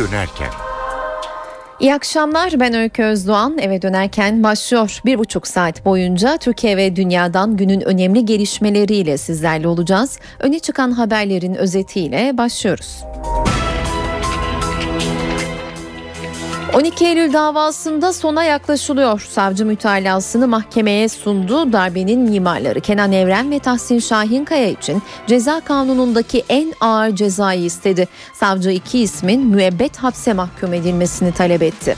dönerken. İyi akşamlar ben Öykü Özdoğan eve dönerken başlıyor. Bir buçuk saat boyunca Türkiye ve dünyadan günün önemli gelişmeleriyle sizlerle olacağız. Öne çıkan haberlerin özetiyle başlıyoruz. 12 Eylül davasında sona yaklaşılıyor. Savcı mütalasını mahkemeye sundu. Darbenin mimarları Kenan Evren ve Tahsin Şahinkaya için ceza kanunundaki en ağır cezayı istedi. Savcı iki ismin müebbet hapse mahkum edilmesini talep etti.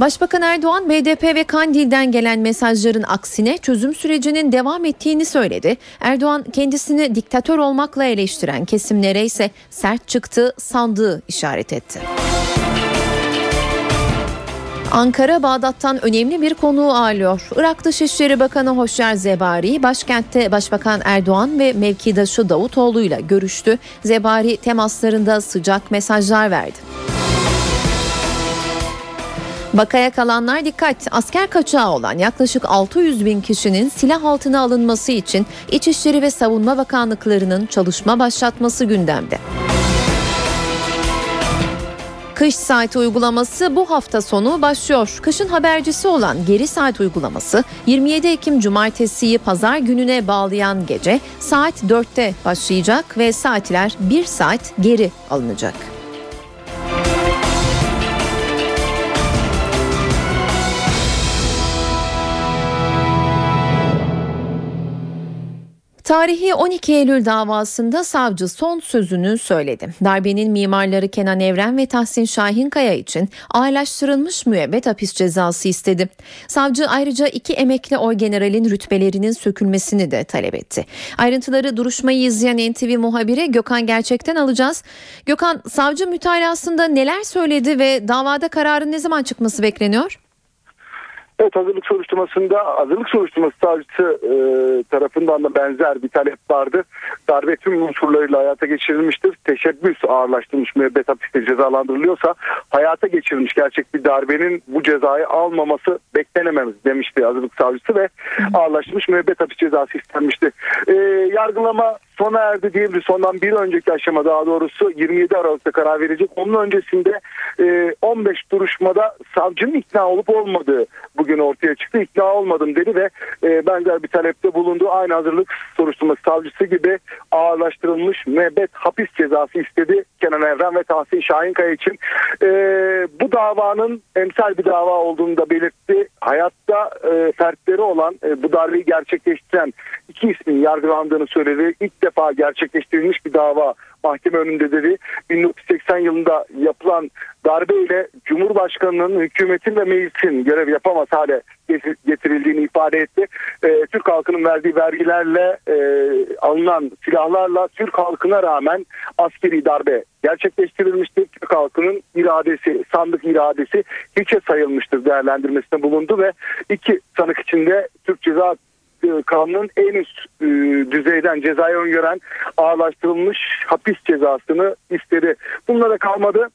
Başbakan Erdoğan BDP ve Kandil'den gelen mesajların aksine çözüm sürecinin devam ettiğini söyledi. Erdoğan kendisini diktatör olmakla eleştiren kesimlere ise sert çıktı sandığı işaret etti. Ankara Bağdat'tan önemli bir konuğu ağırlıyor. Irak Dışişleri Bakanı Hoşyer Zebari başkentte Başbakan Erdoğan ve mevkidaşı Davutoğlu ile görüştü. Zebari temaslarında sıcak mesajlar verdi. Bakaya kalanlar dikkat. Asker kaçağı olan yaklaşık 600 bin kişinin silah altına alınması için İçişleri ve Savunma Bakanlıklarının çalışma başlatması gündemde. Kış saati uygulaması bu hafta sonu başlıyor. Kışın habercisi olan geri saat uygulaması 27 Ekim Cumartesi'yi pazar gününe bağlayan gece saat 4'te başlayacak ve saatler 1 saat geri alınacak. Tarihi 12 Eylül davasında savcı son sözünü söyledi. Darbenin mimarları Kenan Evren ve Tahsin Şahinkaya için ağırlaştırılmış müebbet hapis cezası istedi. Savcı ayrıca iki emekli orgeneralin rütbelerinin sökülmesini de talep etti. Ayrıntıları duruşmayı izleyen NTV muhabiri Gökhan Gerçek'ten alacağız. Gökhan, savcı mütalasında neler söyledi ve davada kararın ne zaman çıkması bekleniyor? Evet hazırlık soruşturmasında hazırlık soruşturması savcısı e, tarafından da benzer bir talep vardı. Darbe tüm unsurlarıyla hayata geçirilmiştir. Teşebbüs ağırlaştırılmış müebbet hapiste cezalandırılıyorsa hayata geçirilmiş gerçek bir darbenin bu cezayı almaması beklenemez demişti hazırlık savcısı ve ağırlaştırılmış müebbet hapis cezası istenmişti. E, yargılama sona erdi diyebiliriz. Sondan bir önceki aşama daha doğrusu 27 Aralık'ta karar verecek. Onun öncesinde 15 e, duruşmada savcının ikna olup olmadığı bugün ortaya çıktı. İkna olmadım dedi ve e, benzer bir talepte bulundu. Aynı hazırlık soruşturması savcısı gibi ağırlaştırılmış müebbet hapis cezası istedi Kenan Evren ve Tahsin Şahinkaya için. E, bu davanın emsal bir dava olduğunu da belirtti. Hayatta fertleri olan bu darbeyi gerçekleştiren iki ismin yargılandığını söyledi. İlk defa gerçekleştirilmiş bir dava mahkeme önünde dedi. 1980 yılında yapılan darbeyle Cumhurbaşkanı'nın hükümetin ve meclisin görev yapamaz hale getirildiğini ifade etti. E, Türk halkının verdiği vergilerle e, alınan silahlarla Türk halkına rağmen askeri darbe gerçekleştirilmiştir. Türk halkının iradesi, sandık iradesi hiçe sayılmıştır değerlendirmesinde bulundu ve iki sanık içinde Türk Ceza e, kanunun en üst e, düzeyden cezayı öngören ağırlaştırılmış hapis cezasını istedi. Bunlara kalmadı.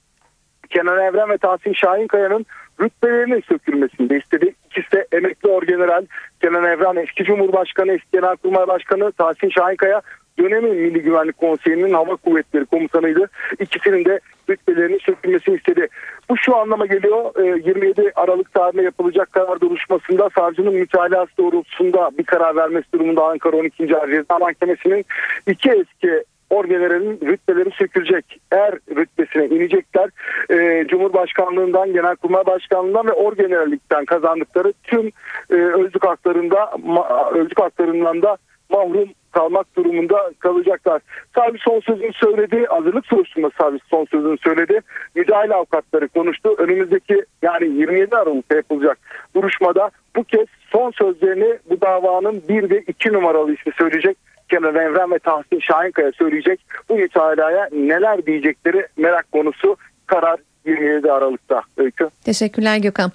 Kenan Evren ve Tahsin Şahinkaya'nın rütbelerinin sökülmesini de istedi. İkisi de emekli orgeneral Kenan Evren eski Cumhurbaşkanı, eski Genelkurmay Başkanı Tahsin Şahinkaya dönemin Milli Güvenlik Konseyi'nin Hava Kuvvetleri Komutanıydı. İkisinin de rütbelerinin sökülmesini istedi. Bu şu anlama geliyor 27 e, Aralık tarihinde yapılacak karar duruşmasında savcının mütalası doğrultusunda bir karar vermesi durumunda Ankara 12. Ağır Ceza Mahkemesi'nin iki eski orgeneralin rütbeleri sökülecek. Eğer rütbesine inecekler e, Cumhurbaşkanlığından, Genelkurmay Başkanlığından ve orgenerallikten kazandıkları tüm e, özlük haklarında özlük haklarından da mahrum kalmak durumunda kalacaklar. Savcı son sözünü söyledi. Hazırlık soruşturması savcısı son sözünü söyledi. Müdahale avukatları konuştu. Önümüzdeki yani 27 Aralık'ta yapılacak duruşmada bu kez son sözlerini bu davanın bir ve iki numaralı ismi söyleyecek. Kenan Evren ve Tahsin Şahinkaya söyleyecek. Bu mütalaya neler diyecekleri merak konusu karar 27 Aralık'ta. Öykü. Teşekkürler Gökhan.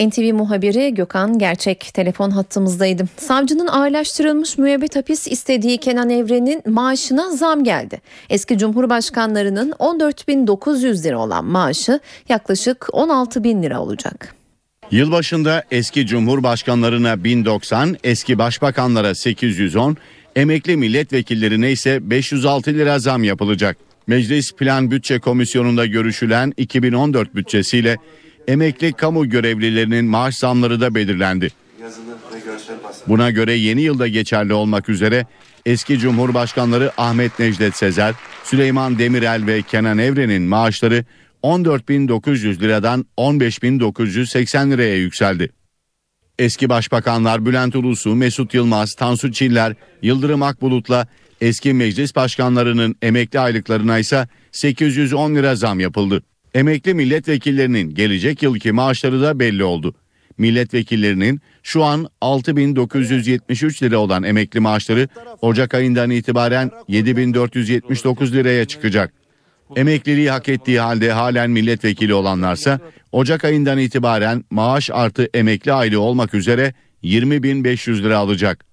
NTV muhabiri Gökhan Gerçek telefon hattımızdaydı. Savcının ağırlaştırılmış müebbet hapis istediği Kenan Evren'in maaşına zam geldi. Eski Cumhurbaşkanlarının 14.900 lira olan maaşı yaklaşık 16 bin lira olacak. Yılbaşında eski cumhurbaşkanlarına 1090, eski başbakanlara 810, emekli milletvekillerine ise 506 lira zam yapılacak. Meclis Plan Bütçe Komisyonu'nda görüşülen 2014 bütçesiyle emekli kamu görevlilerinin maaş zamları da belirlendi. Buna göre yeni yılda geçerli olmak üzere eski Cumhurbaşkanları Ahmet Necdet Sezer, Süleyman Demirel ve Kenan Evren'in maaşları 14.900 liradan 15.980 liraya yükseldi. Eski başbakanlar Bülent Ulusu, Mesut Yılmaz, Tansu Çiller, Yıldırım Akbulut'la eski meclis başkanlarının emekli aylıklarına ise 810 lira zam yapıldı. Emekli milletvekillerinin gelecek yılki maaşları da belli oldu. Milletvekillerinin şu an 6973 lira olan emekli maaşları Ocak ayından itibaren 7479 liraya çıkacak. Emekliliği hak ettiği halde halen milletvekili olanlarsa Ocak ayından itibaren maaş artı emekli aylığı olmak üzere 20.500 lira alacak.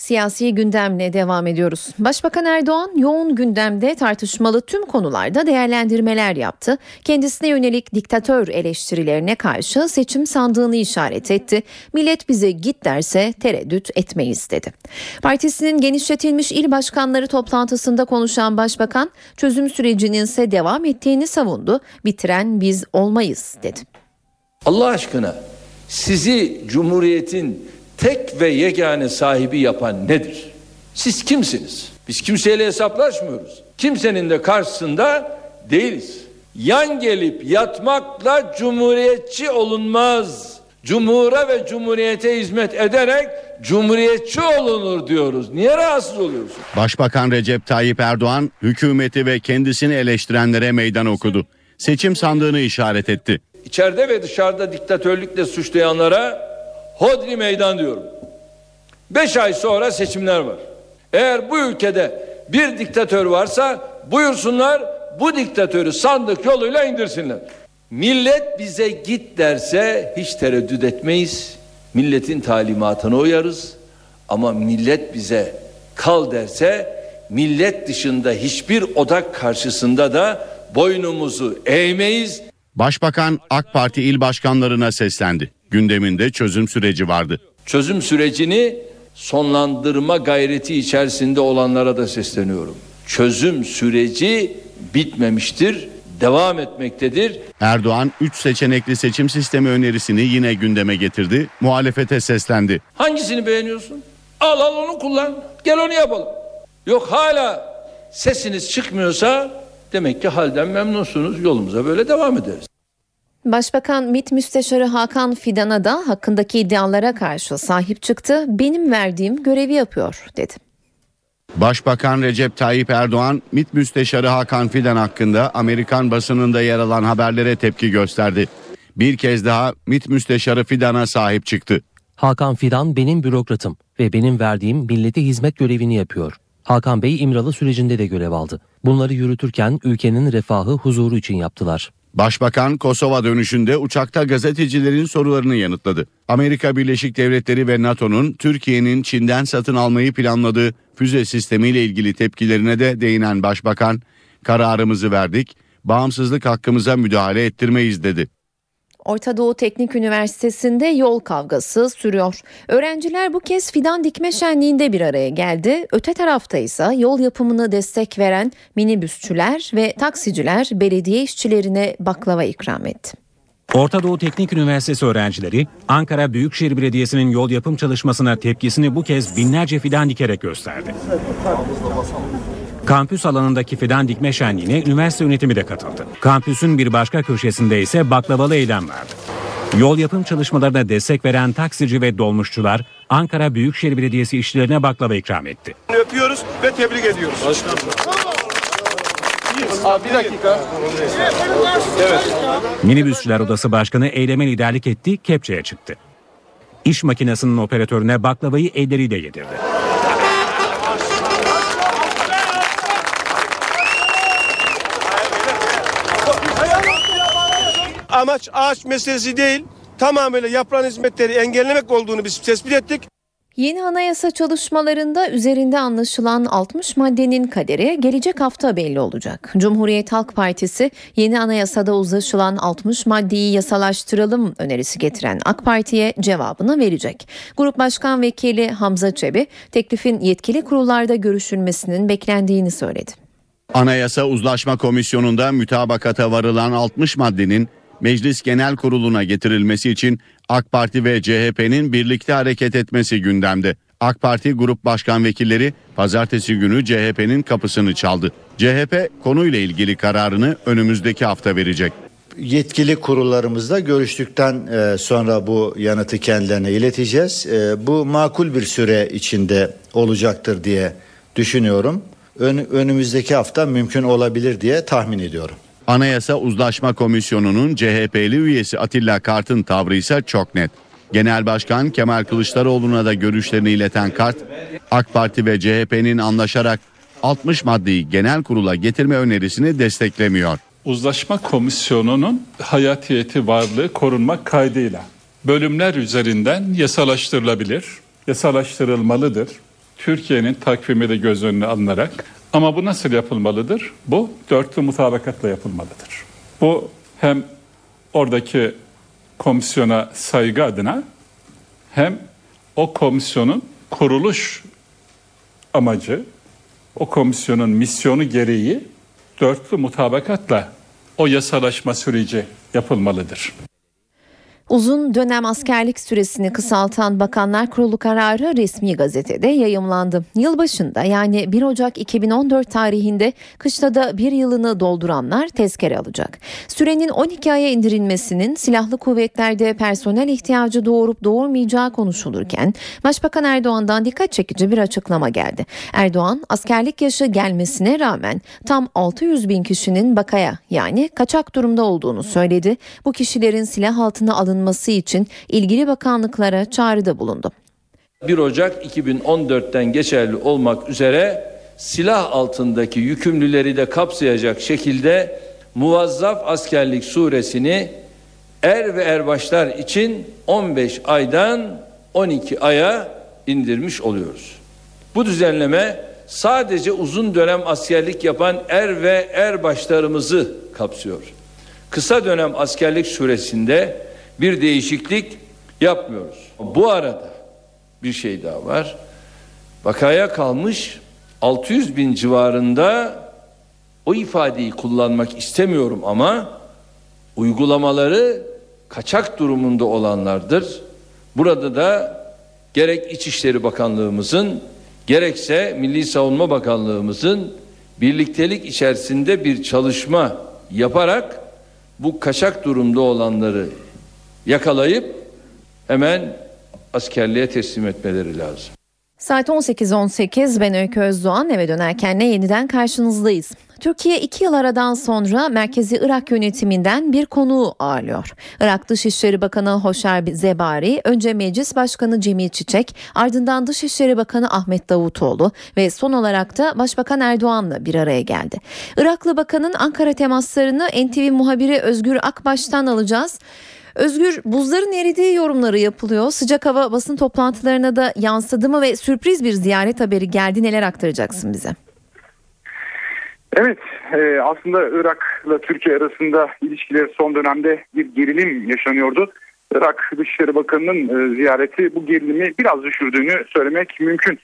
Siyasi gündemle devam ediyoruz. Başbakan Erdoğan yoğun gündemde tartışmalı tüm konularda değerlendirmeler yaptı. Kendisine yönelik diktatör eleştirilerine karşı seçim sandığını işaret etti. Millet bize git derse tereddüt etmeyiz dedi. Partisinin genişletilmiş il başkanları toplantısında konuşan başbakan çözüm sürecinin ise devam ettiğini savundu. Bitiren biz olmayız dedi. Allah aşkına sizi Cumhuriyet'in tek ve yegane sahibi yapan nedir? Siz kimsiniz? Biz kimseyle hesaplaşmıyoruz. Kimsenin de karşısında değiliz. Yan gelip yatmakla cumhuriyetçi olunmaz. Cumhura ve cumhuriyete hizmet ederek cumhuriyetçi olunur diyoruz. Niye rahatsız oluyorsun? Başbakan Recep Tayyip Erdoğan hükümeti ve kendisini eleştirenlere meydan okudu. Seçim sandığını işaret etti. İçeride ve dışarıda diktatörlükle suçlayanlara hodri meydan diyorum. Beş ay sonra seçimler var. Eğer bu ülkede bir diktatör varsa buyursunlar bu diktatörü sandık yoluyla indirsinler. Millet bize git derse hiç tereddüt etmeyiz. Milletin talimatına uyarız. Ama millet bize kal derse millet dışında hiçbir odak karşısında da boynumuzu eğmeyiz. Başbakan AK Parti il başkanlarına seslendi. Gündeminde çözüm süreci vardı. Çözüm sürecini sonlandırma gayreti içerisinde olanlara da sesleniyorum. Çözüm süreci bitmemiştir, devam etmektedir. Erdoğan 3 seçenekli seçim sistemi önerisini yine gündeme getirdi. Muhalefete seslendi. Hangisini beğeniyorsun? Al al onu kullan. Gel onu yapalım. Yok hala sesiniz çıkmıyorsa demek ki halden memnunsunuz. Yolumuza böyle devam ederiz. Başbakan MİT Müsteşarı Hakan Fidan'a da hakkındaki iddialara karşı sahip çıktı. Benim verdiğim görevi yapıyor dedi. Başbakan Recep Tayyip Erdoğan, MİT Müsteşarı Hakan Fidan hakkında Amerikan basınında yer alan haberlere tepki gösterdi. Bir kez daha MİT Müsteşarı Fidan'a sahip çıktı. Hakan Fidan benim bürokratım ve benim verdiğim millete hizmet görevini yapıyor. Hakan Bey İmralı sürecinde de görev aldı. Bunları yürütürken ülkenin refahı, huzuru için yaptılar. Başbakan Kosova dönüşünde uçakta gazetecilerin sorularını yanıtladı. Amerika Birleşik Devletleri ve NATO'nun Türkiye'nin Çin'den satın almayı planladığı füze sistemiyle ilgili tepkilerine de değinen başbakan, kararımızı verdik, bağımsızlık hakkımıza müdahale ettirmeyiz dedi. Orta Doğu Teknik Üniversitesi'nde yol kavgası sürüyor. Öğrenciler bu kez fidan dikme şenliğinde bir araya geldi. Öte tarafta ise yol yapımına destek veren minibüsçüler ve taksiciler belediye işçilerine baklava ikram etti. Orta Doğu Teknik Üniversitesi öğrencileri Ankara Büyükşehir Belediyesi'nin yol yapım çalışmasına tepkisini bu kez binlerce fidan dikerek gösterdi. Kampüs alanındaki fidan dikme şenliğine üniversite yönetimi de katıldı. Kampüsün bir başka köşesinde ise baklavalı eylem vardı. Yol yapım çalışmalarına destek veren taksici ve dolmuşçular Ankara Büyükşehir Belediyesi işçilerine baklava ikram etti. Öpüyoruz ve tebrik ediyoruz. Başkanım. Bir dakika. Evet. Minibüsçüler Odası Başkanı eyleme liderlik etti, kepçeye çıktı. İş makinesinin operatörüne baklavayı elleriyle yedirdi. Amaç ağaç meselesi değil. Tamamıyla yapılan hizmetleri engellemek olduğunu biz tespit ettik. Yeni anayasa çalışmalarında üzerinde anlaşılan 60 maddenin kaderi gelecek hafta belli olacak. Cumhuriyet Halk Partisi yeni anayasada uzlaşılan 60 maddeyi yasalaştıralım önerisi getiren AK Parti'ye cevabını verecek. Grup Başkan Vekili Hamza Çebi teklifin yetkili kurullarda görüşülmesinin beklendiğini söyledi. Anayasa Uzlaşma Komisyonu'nda mütabakata varılan 60 maddenin Meclis Genel Kurulu'na getirilmesi için AK Parti ve CHP'nin birlikte hareket etmesi gündemde. AK Parti Grup Başkan Vekilleri pazartesi günü CHP'nin kapısını çaldı. CHP konuyla ilgili kararını önümüzdeki hafta verecek. Yetkili kurullarımızla görüştükten e, sonra bu yanıtı kendilerine ileteceğiz. E, bu makul bir süre içinde olacaktır diye düşünüyorum. önümüzdeki hafta mümkün olabilir diye tahmin ediyorum. Anayasa Uzlaşma Komisyonu'nun CHP'li üyesi Atilla Kart'ın tavrı ise çok net. Genel Başkan Kemal Kılıçdaroğlu'na da görüşlerini ileten Kart, AK Parti ve CHP'nin anlaşarak 60 maddeyi genel kurula getirme önerisini desteklemiyor. Uzlaşma Komisyonu'nun hayatiyeti varlığı korunmak kaydıyla bölümler üzerinden yasalaştırılabilir, yasalaştırılmalıdır. Türkiye'nin takvimi de göz önüne alınarak ama bu nasıl yapılmalıdır? Bu dörtlü mutabakatla yapılmalıdır. Bu hem oradaki komisyona saygı adına hem o komisyonun kuruluş amacı, o komisyonun misyonu gereği dörtlü mutabakatla o yasalaşma süreci yapılmalıdır. Uzun dönem askerlik süresini kısaltan Bakanlar Kurulu kararı resmi gazetede yayımlandı. Yılbaşında yani 1 Ocak 2014 tarihinde kışlada bir yılını dolduranlar tezkere alacak. Sürenin 12 aya indirilmesinin silahlı kuvvetlerde personel ihtiyacı doğurup doğurmayacağı konuşulurken Başbakan Erdoğan'dan dikkat çekici bir açıklama geldi. Erdoğan askerlik yaşı gelmesine rağmen tam 600 bin kişinin bakaya yani kaçak durumda olduğunu söyledi. Bu kişilerin silah altına alınması alınması için ilgili bakanlıklara çağrıda bulundu. 1 Ocak 2014'ten geçerli olmak üzere silah altındaki yükümlüleri de kapsayacak şekilde muvazzaf askerlik suresini er ve erbaşlar için 15 aydan 12 aya indirmiş oluyoruz. Bu düzenleme sadece uzun dönem askerlik yapan er ve erbaşlarımızı kapsıyor. Kısa dönem askerlik süresinde bir değişiklik yapmıyoruz. Bu arada bir şey daha var. Vakaya kalmış 600 bin civarında o ifadeyi kullanmak istemiyorum ama uygulamaları kaçak durumunda olanlardır. Burada da gerek İçişleri Bakanlığımızın gerekse Milli Savunma Bakanlığımızın birliktelik içerisinde bir çalışma yaparak bu kaçak durumda olanları yakalayıp hemen askerliğe teslim etmeleri lazım. Saat 18.18 ben Öykü Özdoğan eve dönerken ne yeniden karşınızdayız. Türkiye iki yıl aradan sonra Merkezi Irak yönetiminden bir konuğu ağırlıyor. Irak Dışişleri Bakanı Hoşer Zebari, önce Meclis Başkanı Cemil Çiçek, ardından Dışişleri Bakanı Ahmet Davutoğlu ve son olarak da Başbakan Erdoğan'la bir araya geldi. Iraklı Bakan'ın Ankara temaslarını NTV muhabiri Özgür Akbaş'tan alacağız. Özgür buzların eridiği yorumları yapılıyor. Sıcak hava basın toplantılarına da yansıdı mı ve sürpriz bir ziyaret haberi geldi. Neler aktaracaksın bize? Evet e, aslında Irak'la Türkiye arasında ilişkiler son dönemde bir gerilim yaşanıyordu. Irak Dışişleri Bakanı'nın e, ziyareti bu gerilimi biraz düşürdüğünü söylemek mümkün.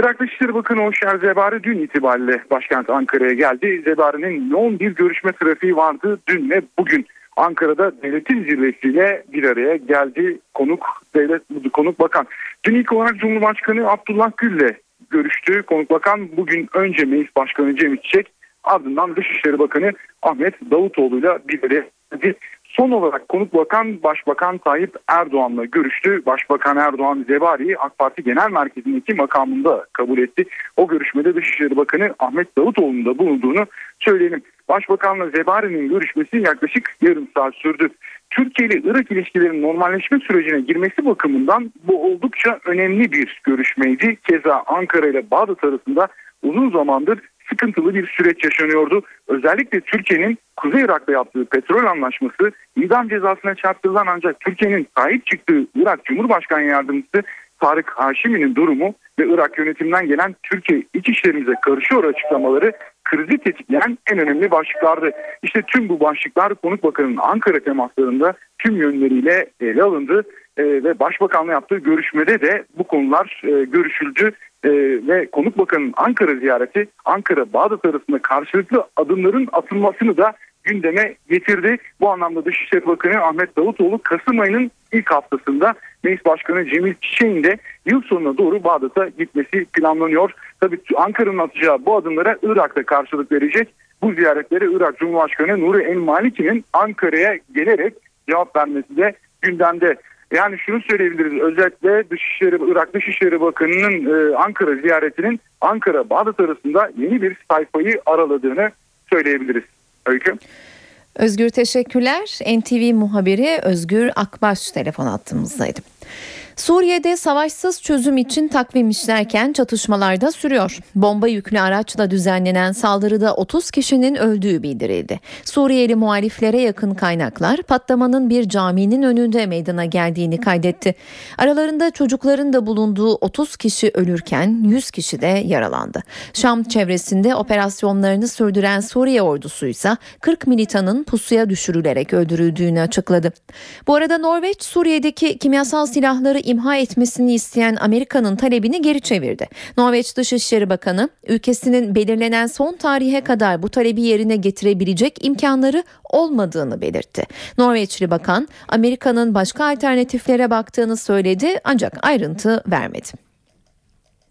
Irak Dışişleri Bakanı Hoşer Zebari dün itibariyle başkent Ankara'ya geldi. Zebari'nin yoğun bir görüşme trafiği vardı dün ve bugün. Ankara'da devletin zirvesiyle bir araya geldi konuk devlet konuk bakan. Dün ilk olarak Cumhurbaşkanı Abdullah Gül'le görüştü. Konuk bakan bugün önce Meclis Başkanı Cem İçecek ardından Dışişleri Bakanı Ahmet Davutoğlu'yla bir araya geldi. Son olarak konuk bakan Başbakan Tayyip Erdoğan'la görüştü. Başbakan Erdoğan Zebari'yi AK Parti Genel Merkezi'ndeki makamında kabul etti. O görüşmede Dışişleri Bakanı Ahmet Davutoğlu'nun da bulunduğunu söyleyelim. Başbakanla Zebari'nin görüşmesi yaklaşık yarım saat sürdü. Türkiye ile Irak ilişkilerinin normalleşme sürecine girmesi bakımından bu oldukça önemli bir görüşmeydi. Keza Ankara ile Bağdat arasında uzun zamandır sıkıntılı bir süreç yaşanıyordu. Özellikle Türkiye'nin Kuzey Irak'ta yaptığı petrol anlaşması idam cezasına çarptırılan ancak Türkiye'nin sahip çıktığı Irak Cumhurbaşkanı Yardımcısı Tarık Haşimi'nin durumu ve Irak yönetiminden gelen Türkiye iç işlerimize karışıyor açıklamaları krizi tetikleyen en önemli başlıklardı. İşte tüm bu başlıklar konuk bakanın Ankara temaslarında tüm yönleriyle ele alındı. e, ve Başbakanla yaptığı görüşmede de bu konular e, görüşüldü e, ve Konuk Bakanı'nın Ankara ziyareti Ankara Bağdat arasında karşılıklı adımların atılmasını da gündeme getirdi. Bu anlamda Dışişleri Bakanı Ahmet Davutoğlu Kasım ayının ilk haftasında Meclis Başkanı Cemil Çiçek'in de yıl sonuna doğru Bağdat'a gitmesi planlanıyor. Tabii Ankara'nın atacağı bu adımlara Irak'ta karşılık verecek. Bu ziyaretlere Irak Cumhurbaşkanı Nuri El Maliki'nin Ankara'ya gelerek cevap vermesi de gündemde. Yani şunu söyleyebiliriz özellikle Dışişleri, Irak Dışişleri Bakanı'nın e, Ankara ziyaretinin Ankara Bağdat arasında yeni bir sayfayı araladığını söyleyebiliriz. Öykü. Özgür teşekkürler. NTV muhabiri Özgür Akbaş telefon attığımızdaydı. Suriye'de savaşsız çözüm için takvim işlerken çatışmalar da sürüyor. Bomba yüklü araçla düzenlenen saldırıda 30 kişinin öldüğü bildirildi. Suriyeli muhaliflere yakın kaynaklar patlamanın bir caminin önünde meydana geldiğini kaydetti. Aralarında çocukların da bulunduğu 30 kişi ölürken 100 kişi de yaralandı. Şam çevresinde operasyonlarını sürdüren Suriye ordusu ise 40 militanın pusuya düşürülerek öldürüldüğünü açıkladı. Bu arada Norveç Suriye'deki kimyasal silahları imha etmesini isteyen Amerika'nın talebini geri çevirdi. Norveç Dışişleri Bakanı ülkesinin belirlenen son tarihe kadar bu talebi yerine getirebilecek imkanları olmadığını belirtti. Norveçli bakan Amerika'nın başka alternatiflere baktığını söyledi ancak ayrıntı vermedi.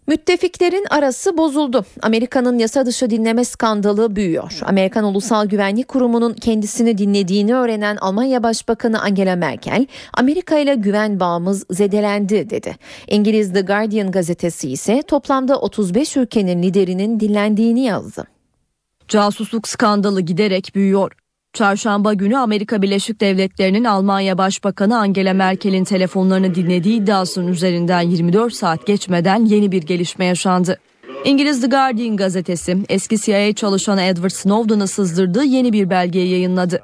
Müttefiklerin arası bozuldu. Amerika'nın yasa dışı dinleme skandalı büyüyor. Amerikan Ulusal Güvenlik Kurumu'nun kendisini dinlediğini öğrenen Almanya Başbakanı Angela Merkel, Amerika ile güven bağımız zedelendi dedi. İngiliz The Guardian gazetesi ise toplamda 35 ülkenin liderinin dinlendiğini yazdı. Casusluk skandalı giderek büyüyor. Çarşamba günü Amerika Birleşik Devletleri'nin Almanya Başbakanı Angela Merkel'in telefonlarını dinlediği iddiasının üzerinden 24 saat geçmeden yeni bir gelişme yaşandı. İngiliz The Guardian gazetesi eski CIA çalışanı Edward Snowden'ı sızdırdığı yeni bir belgeyi yayınladı.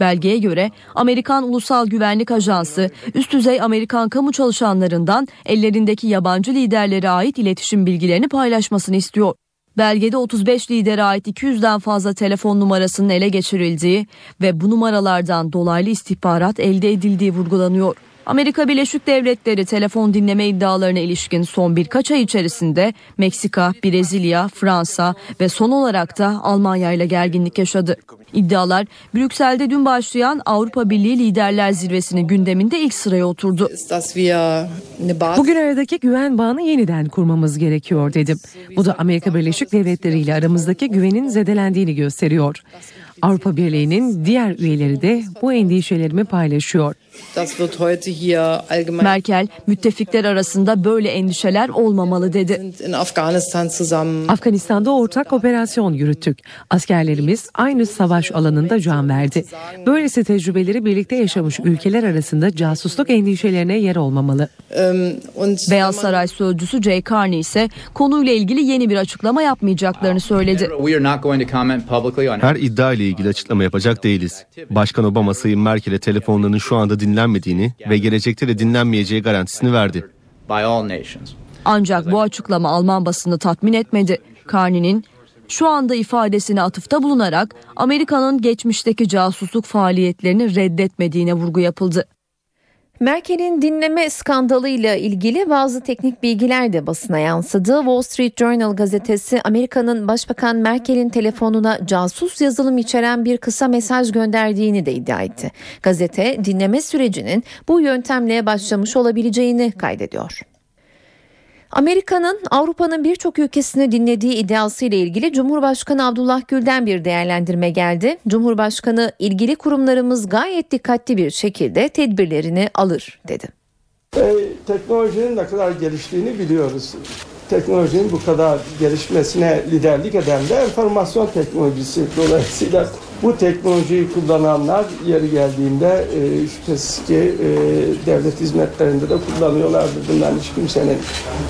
Belgeye göre Amerikan Ulusal Güvenlik Ajansı üst düzey Amerikan kamu çalışanlarından ellerindeki yabancı liderlere ait iletişim bilgilerini paylaşmasını istiyor. Belgede 35 lidere ait 200'den fazla telefon numarasının ele geçirildiği ve bu numaralardan dolaylı istihbarat elde edildiği vurgulanıyor. Amerika Birleşik Devletleri telefon dinleme iddialarına ilişkin son birkaç ay içerisinde Meksika, Brezilya, Fransa ve son olarak da Almanya ile gerginlik yaşadı. İddialar Brüksel'de dün başlayan Avrupa Birliği Liderler Zirvesi'nin gündeminde ilk sıraya oturdu. Bugün aradaki güven bağını yeniden kurmamız gerekiyor dedim. Bu da Amerika Birleşik Devletleri ile aramızdaki güvenin zedelendiğini gösteriyor. Avrupa Birliği'nin diğer üyeleri de bu endişelerimi paylaşıyor. Merkel, müttefikler arasında böyle endişeler olmamalı dedi. Afganistan'da ortak operasyon yürüttük. Askerlerimiz aynı savaş alanında can verdi. Böylesi tecrübeleri birlikte yaşamış ülkeler arasında casusluk endişelerine yer olmamalı. Beyaz Saray sözcüsü Jay Carney ise konuyla ilgili yeni bir açıklama yapmayacaklarını söyledi. Her iddia ile ilgili açıklama yapacak değiliz. Başkan Obama Sayın Merkel'e telefonlarının şu anda dinlenmediğini ve gelecekte de dinlenmeyeceği garantisini verdi. Ancak bu açıklama Alman basını tatmin etmedi. Carney'nin şu anda ifadesine atıfta bulunarak Amerika'nın geçmişteki casusluk faaliyetlerini reddetmediğine vurgu yapıldı. Merkel'in dinleme skandalıyla ilgili bazı teknik bilgiler de basına yansıdı. Wall Street Journal gazetesi Amerika'nın Başbakan Merkel'in telefonuna casus yazılım içeren bir kısa mesaj gönderdiğini de iddia etti. Gazete dinleme sürecinin bu yöntemle başlamış olabileceğini kaydediyor. Amerika'nın Avrupa'nın birçok ülkesini dinlediği iddiasıyla ilgili Cumhurbaşkanı Abdullah Gül'den bir değerlendirme geldi. Cumhurbaşkanı ilgili kurumlarımız gayet dikkatli bir şekilde tedbirlerini alır dedi. E, teknolojinin ne kadar geliştiğini biliyoruz. Teknolojinin bu kadar gelişmesine liderlik eden de enformasyon teknolojisi. Dolayısıyla bu teknolojiyi kullananlar yeri geldiğinde e, şüphesiz ki e, devlet hizmetlerinde de kullanıyorlardır. Bundan hiç kimsenin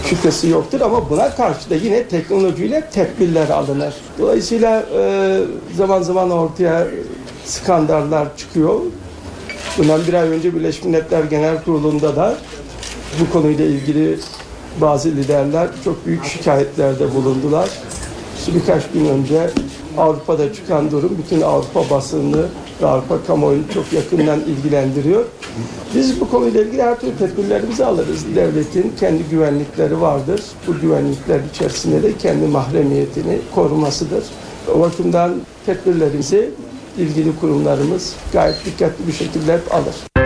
şüphesi yoktur ama buna karşı da yine teknolojiyle tedbirler alınır. Dolayısıyla e, zaman zaman ortaya skandallar çıkıyor. Bundan bir ay önce Birleşmiş Milletler Genel Kurulu'nda da bu konuyla ilgili bazı liderler çok büyük şikayetlerde bulundular. Birkaç gün önce Avrupa'da çıkan durum bütün Avrupa basınını ve Avrupa kamuoyunu çok yakından ilgilendiriyor. Biz bu konuyla ilgili her türlü tedbirlerimizi alırız. Devletin kendi güvenlikleri vardır. Bu güvenlikler içerisinde de kendi mahremiyetini korumasıdır. O bakımdan tedbirlerimizi ilgili kurumlarımız gayet dikkatli bir şekilde alır.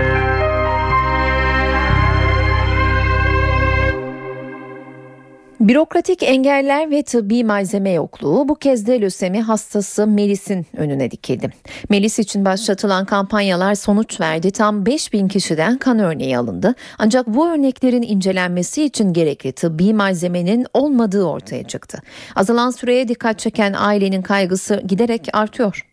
Bürokratik engeller ve tıbbi malzeme yokluğu bu kez de lösemi hastası Melis'in önüne dikildi. Melis için başlatılan kampanyalar sonuç verdi. Tam 5000 kişiden kan örneği alındı. Ancak bu örneklerin incelenmesi için gerekli tıbbi malzemenin olmadığı ortaya çıktı. Azalan süreye dikkat çeken ailenin kaygısı giderek artıyor.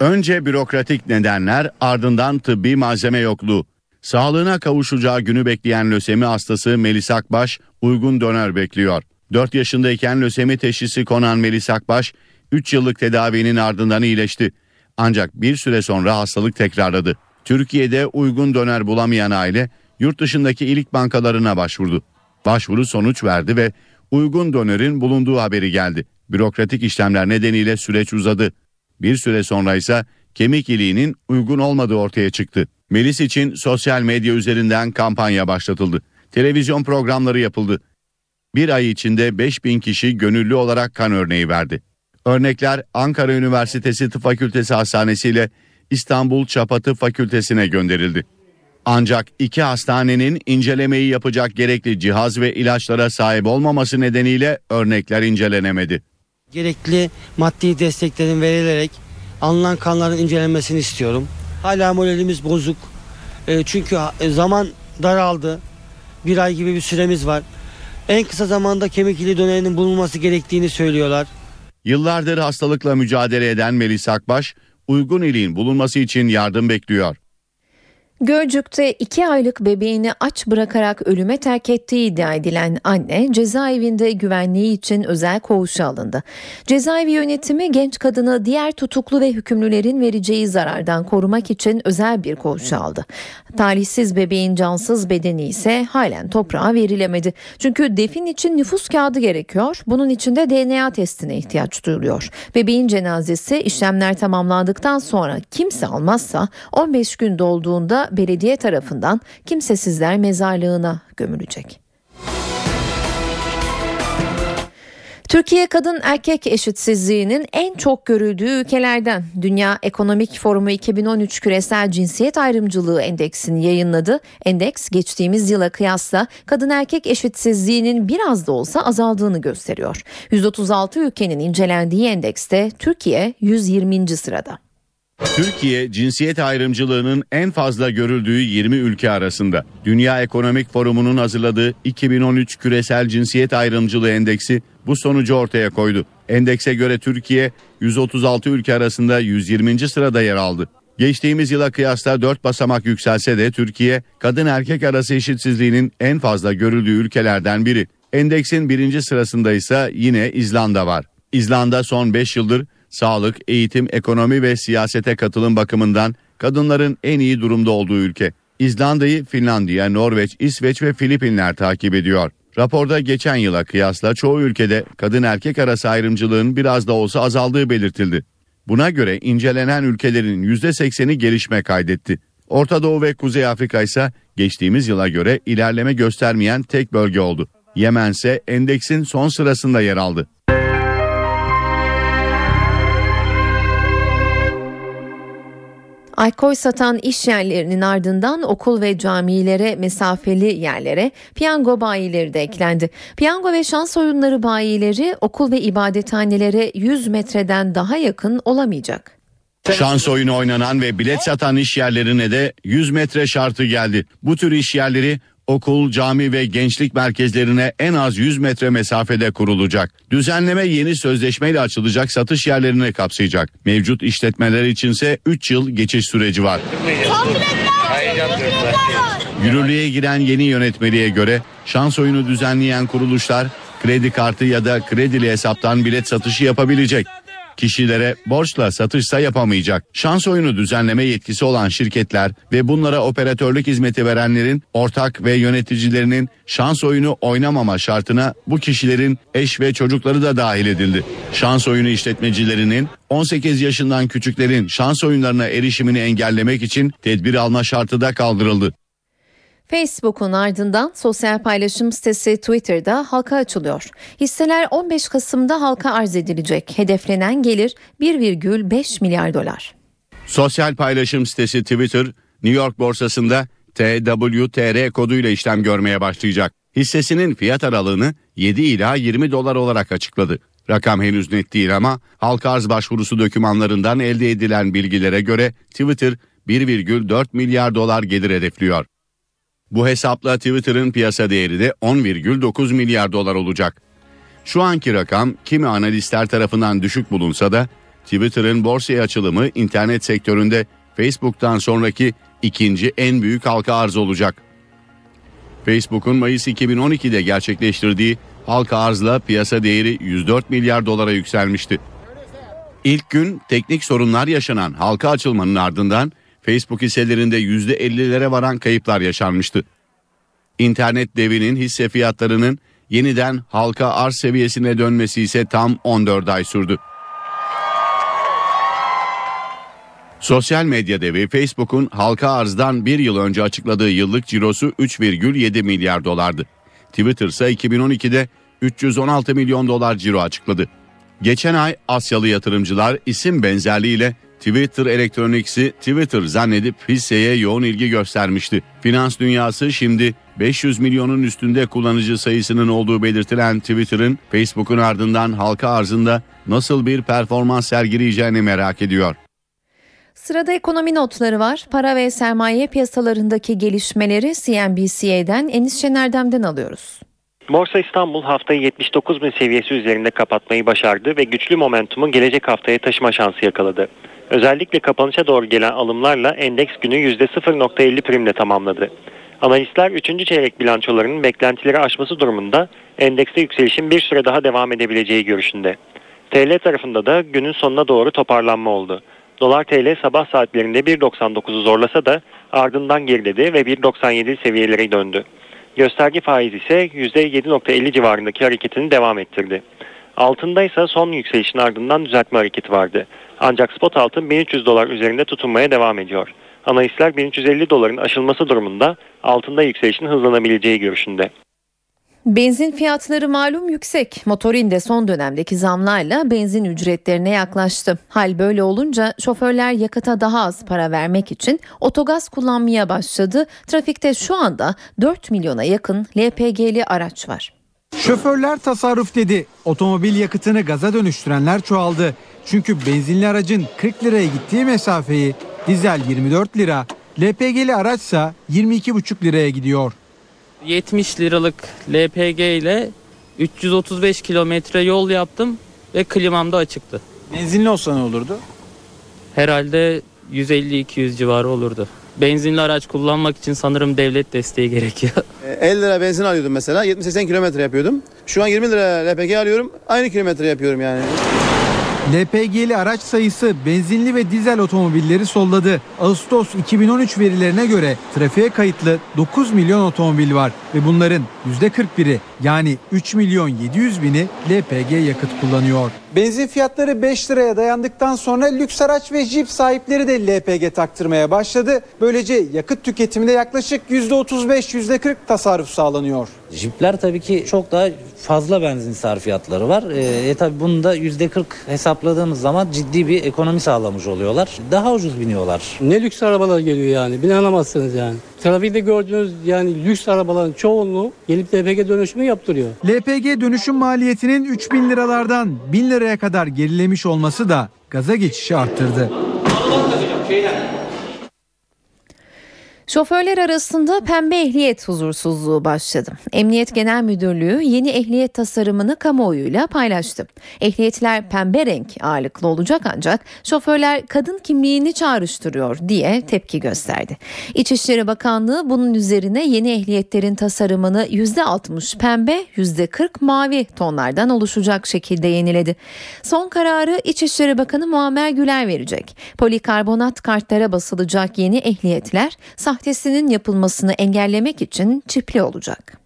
Önce bürokratik nedenler ardından tıbbi malzeme yokluğu. Sağlığına kavuşacağı günü bekleyen lösemi hastası Melis Akbaş uygun döner bekliyor. 4 yaşındayken lösemi teşhisi konan Melis Akbaş 3 yıllık tedavinin ardından iyileşti. Ancak bir süre sonra hastalık tekrarladı. Türkiye'de uygun döner bulamayan aile yurt dışındaki ilik bankalarına başvurdu. Başvuru sonuç verdi ve uygun dönerin bulunduğu haberi geldi. Bürokratik işlemler nedeniyle süreç uzadı. Bir süre sonra ise kemik iliğinin uygun olmadığı ortaya çıktı. Melis için sosyal medya üzerinden kampanya başlatıldı. Televizyon programları yapıldı. Bir ay içinde 5000 kişi gönüllü olarak kan örneği verdi. Örnekler Ankara Üniversitesi Tıp Fakültesi Hastanesi ile İstanbul Çapa Tıp Fakültesine gönderildi. Ancak iki hastanenin incelemeyi yapacak gerekli cihaz ve ilaçlara sahip olmaması nedeniyle örnekler incelenemedi. Gerekli maddi desteklerin verilerek alınan kanların incelenmesini istiyorum. Hala moralimiz bozuk. E, çünkü zaman daraldı. Bir ay gibi bir süremiz var. En kısa zamanda kemik iliği dönerinin bulunması gerektiğini söylüyorlar. Yıllardır hastalıkla mücadele eden Melis Akbaş, uygun iliğin bulunması için yardım bekliyor. Gölcük'te 2 aylık bebeğini aç bırakarak ölüme terk ettiği iddia edilen anne cezaevinde güvenliği için özel koğuşa alındı. Cezaevi yönetimi genç kadını diğer tutuklu ve hükümlülerin vereceği zarardan korumak için özel bir koğuşa aldı. Talihsiz bebeğin cansız bedeni ise halen toprağa verilemedi. Çünkü defin için nüfus kağıdı gerekiyor. Bunun için de DNA testine ihtiyaç duyuluyor. Bebeğin cenazesi işlemler tamamlandıktan sonra kimse almazsa 15 gün dolduğunda belediye tarafından kimsesizler mezarlığına gömülecek. Türkiye kadın erkek eşitsizliğinin en çok görüldüğü ülkelerden. Dünya Ekonomik Forumu 2013 Küresel Cinsiyet Ayrımcılığı Endeksini yayınladı. Endeks geçtiğimiz yıla kıyasla kadın erkek eşitsizliğinin biraz da olsa azaldığını gösteriyor. 136 ülkenin incelendiği endekste Türkiye 120. sırada. Türkiye cinsiyet ayrımcılığının en fazla görüldüğü 20 ülke arasında. Dünya Ekonomik Forumu'nun hazırladığı 2013 Küresel Cinsiyet Ayrımcılığı Endeksi bu sonucu ortaya koydu. Endekse göre Türkiye 136 ülke arasında 120. sırada yer aldı. Geçtiğimiz yıla kıyasla 4 basamak yükselse de Türkiye kadın erkek arası eşitsizliğinin en fazla görüldüğü ülkelerden biri. Endeksin birinci sırasında ise yine İzlanda var. İzlanda son 5 yıldır sağlık, eğitim, ekonomi ve siyasete katılım bakımından kadınların en iyi durumda olduğu ülke. İzlanda'yı Finlandiya, Norveç, İsveç ve Filipinler takip ediyor. Raporda geçen yıla kıyasla çoğu ülkede kadın erkek arası ayrımcılığın biraz da olsa azaldığı belirtildi. Buna göre incelenen ülkelerin %80'i gelişme kaydetti. Orta Doğu ve Kuzey Afrika ise geçtiğimiz yıla göre ilerleme göstermeyen tek bölge oldu. Yemen ise endeksin son sırasında yer aldı. Alkol satan iş yerlerinin ardından okul ve camilere mesafeli yerlere piyango bayileri de eklendi. Piyango ve şans oyunları bayileri okul ve ibadethanelere 100 metreden daha yakın olamayacak. Şans oyunu oynanan ve bilet satan iş yerlerine de 100 metre şartı geldi. Bu tür iş yerleri okul, cami ve gençlik merkezlerine en az 100 metre mesafede kurulacak. Düzenleme yeni sözleşmeyle açılacak satış yerlerini kapsayacak. Mevcut işletmeler içinse 3 yıl geçiş süreci var. Yürürlüğe giren yeni yönetmeliğe göre şans oyunu düzenleyen kuruluşlar kredi kartı ya da kredili hesaptan bilet satışı yapabilecek. Kişilere borçla satışsa yapamayacak. Şans oyunu düzenleme yetkisi olan şirketler ve bunlara operatörlük hizmeti verenlerin ortak ve yöneticilerinin şans oyunu oynamama şartına bu kişilerin eş ve çocukları da dahil edildi. Şans oyunu işletmecilerinin 18 yaşından küçüklerin şans oyunlarına erişimini engellemek için tedbir alma şartı da kaldırıldı. Facebook'un ardından sosyal paylaşım sitesi Twitter'da halka açılıyor. Hisseler 15 Kasım'da halka arz edilecek. Hedeflenen gelir 1,5 milyar dolar. Sosyal paylaşım sitesi Twitter, New York borsasında TWTR koduyla işlem görmeye başlayacak. Hissesinin fiyat aralığını 7 ila 20 dolar olarak açıkladı. Rakam henüz net değil ama halka arz başvurusu dokümanlarından elde edilen bilgilere göre Twitter 1,4 milyar dolar gelir hedefliyor. Bu hesapla Twitter'ın piyasa değeri de 10,9 milyar dolar olacak. Şu anki rakam kimi analistler tarafından düşük bulunsa da Twitter'ın borsaya açılımı internet sektöründe Facebook'tan sonraki ikinci en büyük halka arz olacak. Facebook'un Mayıs 2012'de gerçekleştirdiği halka arzla piyasa değeri 104 milyar dolara yükselmişti. İlk gün teknik sorunlar yaşanan halka açılmanın ardından Facebook hisselerinde %50'lere varan kayıplar yaşanmıştı. İnternet devinin hisse fiyatlarının yeniden halka arz seviyesine dönmesi ise tam 14 ay sürdü. Sosyal medya devi Facebook'un halka arzdan bir yıl önce açıkladığı yıllık cirosu 3,7 milyar dolardı. Twitter ise 2012'de 316 milyon dolar ciro açıkladı. Geçen ay Asyalı yatırımcılar isim benzerliğiyle Twitter Electronics'i Twitter zannedip hisseye yoğun ilgi göstermişti. Finans dünyası şimdi 500 milyonun üstünde kullanıcı sayısının olduğu belirtilen Twitter'ın Facebook'un ardından halka arzında nasıl bir performans sergileyeceğini merak ediyor. Sırada ekonomi notları var. Para ve sermaye piyasalarındaki gelişmeleri CNBC'den Enis Şener'den alıyoruz. Borsa İstanbul haftayı 79 bin seviyesi üzerinde kapatmayı başardı ve güçlü momentumu gelecek haftaya taşıma şansı yakaladı. Özellikle kapanışa doğru gelen alımlarla endeks günü %0.50 primle tamamladı. Analistler 3. çeyrek bilançolarının beklentileri aşması durumunda endekste yükselişin bir süre daha devam edebileceği görüşünde. TL tarafında da günün sonuna doğru toparlanma oldu. Dolar TL sabah saatlerinde 1.99'u zorlasa da ardından geriledi ve 1.97 seviyelere döndü. Gösterge faiz ise %7.50 civarındaki hareketini devam ettirdi. Altında ise son yükselişin ardından düzeltme hareketi vardı. Ancak spot altın 1300 dolar üzerinde tutunmaya devam ediyor. Analistler 1350 doların aşılması durumunda altında yükselişin hızlanabileceği görüşünde. Benzin fiyatları malum yüksek. Motorin de son dönemdeki zamlarla benzin ücretlerine yaklaştı. Hal böyle olunca şoförler yakıta daha az para vermek için otogaz kullanmaya başladı. Trafikte şu anda 4 milyona yakın LPG'li araç var. Şoförler tasarruf dedi. Otomobil yakıtını gaza dönüştürenler çoğaldı. Çünkü benzinli aracın 40 liraya gittiği mesafeyi dizel 24 lira, LPG'li araçsa 22,5 liraya gidiyor. 70 liralık LPG ile 335 kilometre yol yaptım ve klimam da açıktı. Benzinli olsa ne olurdu? Herhalde 150-200 civarı olurdu. Benzinli araç kullanmak için sanırım devlet desteği gerekiyor. 50 lira benzin alıyordum mesela 70-80 kilometre yapıyordum. Şu an 20 lira LPG alıyorum aynı kilometre yapıyorum yani. LPG'li araç sayısı benzinli ve dizel otomobilleri solladı. Ağustos 2013 verilerine göre trafiğe kayıtlı 9 milyon otomobil var ve bunların %41'i yani 3 milyon 700 bini LPG yakıt kullanıyor. Benzin fiyatları 5 liraya dayandıktan sonra lüks araç ve jip sahipleri de LPG taktırmaya başladı. Böylece yakıt tüketiminde yaklaşık %35-%40 tasarruf sağlanıyor. Jipler tabii ki çok daha fazla benzin sarfiyatları var. E, e tabii bunu da %40 hesapladığımız zaman ciddi bir ekonomi sağlamış oluyorlar. Daha ucuz biniyorlar. Ne lüks arabalar geliyor yani. Binanamazsınız yani. Trafikte gördüğünüz yani lüks arabaların çoğunluğu gelip LPG dönüşümü yaptırıyor. LPG dönüşüm maliyetinin 3000 liralardan 1000 liraya kadar gerilemiş olması da gaza geçişi arttırdı. Şoförler arasında pembe ehliyet huzursuzluğu başladı. Emniyet Genel Müdürlüğü yeni ehliyet tasarımını kamuoyuyla paylaştı. Ehliyetler pembe renk ağırlıklı olacak ancak şoförler kadın kimliğini çağrıştırıyor diye tepki gösterdi. İçişleri Bakanlığı bunun üzerine yeni ehliyetlerin tasarımını %60 pembe, %40 mavi tonlardan oluşacak şekilde yeniledi. Son kararı İçişleri Bakanı Muammer Güler verecek. Polikarbonat kartlara basılacak yeni ehliyetler sahtesinin yapılmasını engellemek için çipli olacak.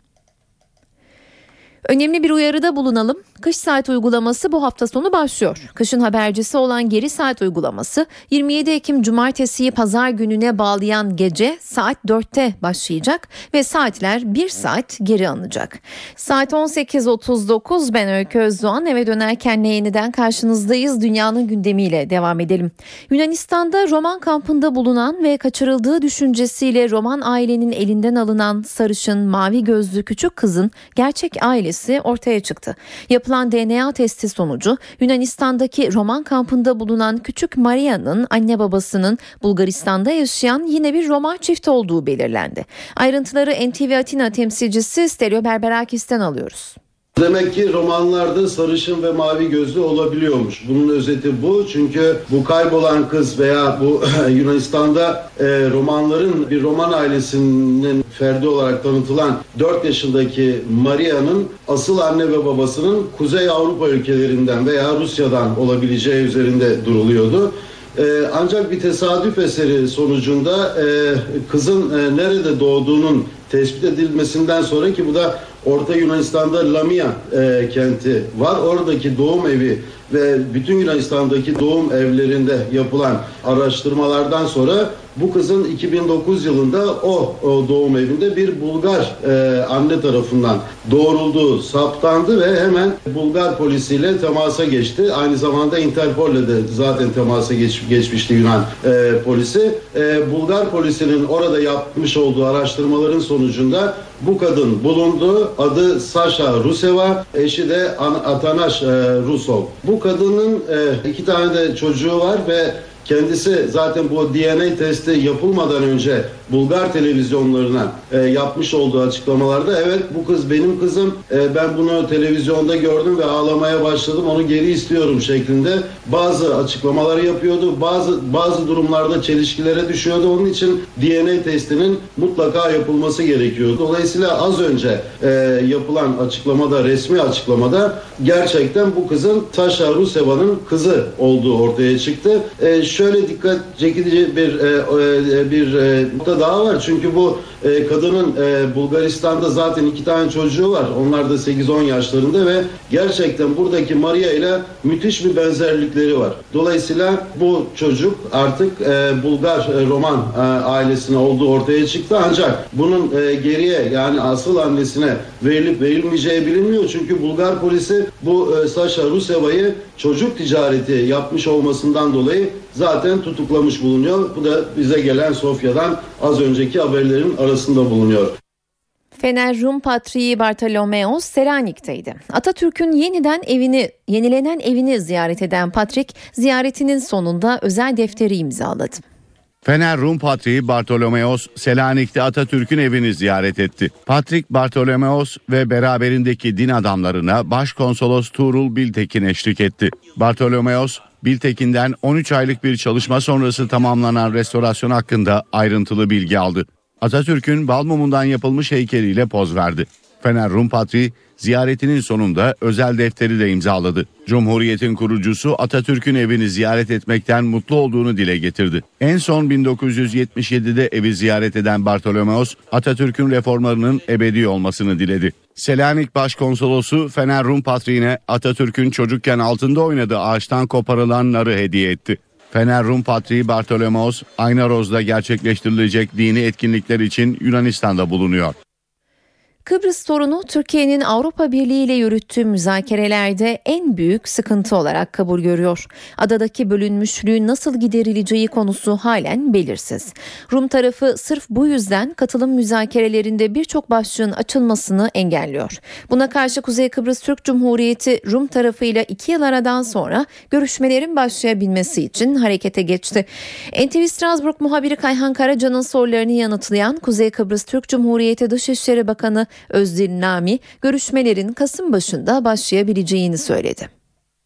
Önemli bir uyarıda bulunalım. Kış saat uygulaması bu hafta sonu başlıyor. Kışın habercisi olan geri saat uygulaması 27 Ekim Cumartesi'yi pazar gününe bağlayan gece saat 4'te başlayacak ve saatler 1 saat geri alınacak. Saat 18.39 ben Öykü Özdoğan eve dönerken yeniden karşınızdayız. Dünyanın gündemiyle devam edelim. Yunanistan'da roman kampında bulunan ve kaçırıldığı düşüncesiyle roman ailenin elinden alınan sarışın mavi gözlü küçük kızın gerçek ailesi ortaya çıktı. Yapılan DNA testi sonucu Yunanistan'daki roman kampında bulunan küçük Maria'nın anne babasının Bulgaristan'da yaşayan yine bir roman çift olduğu belirlendi. Ayrıntıları NTV Atina temsilcisi Stelio Berberakis'ten alıyoruz. Demek ki romanlarda sarışın ve mavi gözlü olabiliyormuş. Bunun özeti bu. Çünkü bu kaybolan kız veya bu Yunanistan'da e, romanların bir roman ailesinin ferdi olarak tanıtılan 4 yaşındaki Maria'nın asıl anne ve babasının Kuzey Avrupa ülkelerinden veya Rusya'dan olabileceği üzerinde duruluyordu. Ee, ancak bir tesadüf eseri sonucunda e, kızın e, nerede doğduğunun tespit edilmesinden sonra ki bu da Orta Yunanistan'da Lamia e, kenti var. Oradaki doğum evi ve bütün Yunanistan'daki doğum evlerinde yapılan araştırmalardan sonra bu kızın 2009 yılında o, o doğum evinde bir Bulgar e, anne tarafından doğrulduğu saptandı ve hemen Bulgar polisiyle temasa geçti. Aynı zamanda Interpol'le de zaten temasa geç, geçmişti Yunan e, polisi. E, Bulgar polisinin orada yapmış olduğu araştırmaların sonucunda bu kadın bulundu. Adı Sasha Ruseva, eşi de Atanash e, Rusov. Bu kadının e, iki tane de çocuğu var ve Kendisi zaten bu DNA testi yapılmadan önce Bulgar televizyonlarına e, yapmış olduğu açıklamalarda evet bu kız benim kızım e, ben bunu televizyonda gördüm ve ağlamaya başladım onu geri istiyorum şeklinde bazı açıklamalar yapıyordu. Bazı bazı durumlarda çelişkilere düşüyordu. Onun için DNA testinin mutlaka yapılması gerekiyor. Dolayısıyla az önce e, yapılan açıklamada resmi açıklamada gerçekten bu kızın Tasha Ruseva'nın kızı olduğu ortaya çıktı. E, şöyle dikkat çekici bir e, e, bir e, nokta daha var. Çünkü bu e, kadının e, Bulgaristan'da zaten iki tane çocuğu var. Onlar da 8-10 yaşlarında ve gerçekten buradaki Maria ile müthiş bir benzerlikleri var. Dolayısıyla bu çocuk artık e, Bulgar e, Roman e, ailesine olduğu ortaya çıktı. Ancak bunun e, geriye yani asıl annesine verilip verilmeyeceği bilinmiyor. Çünkü Bulgar polisi bu e, Sasha Ruseva'yı çocuk ticareti yapmış olmasından dolayı zaten tutuklamış bulunuyor. Bu da bize gelen Sofya'dan az önceki haberlerin arasında bulunuyor. Fener Rum Patriği Bartolomeos Selanik'teydi. Atatürk'ün yeniden evini, yenilenen evini ziyaret eden Patrik, ziyaretinin sonunda özel defteri imzaladı. Fener Rum Patriği Bartolomeos Selanik'te Atatürk'ün evini ziyaret etti. Patrik Bartolomeos ve beraberindeki din adamlarına Başkonsolos Tuğrul Biltekin eşlik etti. Bartolomeos Biltekin'den 13 aylık bir çalışma sonrası tamamlanan restorasyon hakkında ayrıntılı bilgi aldı. Atatürk'ün Balmum'undan yapılmış heykeliyle poz verdi. Fener Rum Patriği ziyaretinin sonunda özel defteri de imzaladı. Cumhuriyetin kurucusu Atatürk'ün evini ziyaret etmekten mutlu olduğunu dile getirdi. En son 1977'de evi ziyaret eden Bartolomeos Atatürk'ün reformlarının ebedi olmasını diledi. Selanik Başkonsolosu Fener Rum Patriğine Atatürk'ün çocukken altında oynadığı ağaçtan koparılan narı hediye etti. Fener Rum Patriği Bartolomeos Aynaroz'da gerçekleştirilecek dini etkinlikler için Yunanistan'da bulunuyor. Kıbrıs sorunu Türkiye'nin Avrupa Birliği ile yürüttüğü müzakerelerde en büyük sıkıntı olarak kabul görüyor. Adadaki bölünmüşlüğün nasıl giderileceği konusu halen belirsiz. Rum tarafı sırf bu yüzden katılım müzakerelerinde birçok başlığın açılmasını engelliyor. Buna karşı Kuzey Kıbrıs Türk Cumhuriyeti Rum tarafıyla iki yıl aradan sonra görüşmelerin başlayabilmesi için harekete geçti. NTV Strasbourg muhabiri Kayhan Karaca'nın sorularını yanıtlayan Kuzey Kıbrıs Türk Cumhuriyeti Dışişleri Bakanı Özdil Nami görüşmelerin Kasım başında başlayabileceğini söyledi.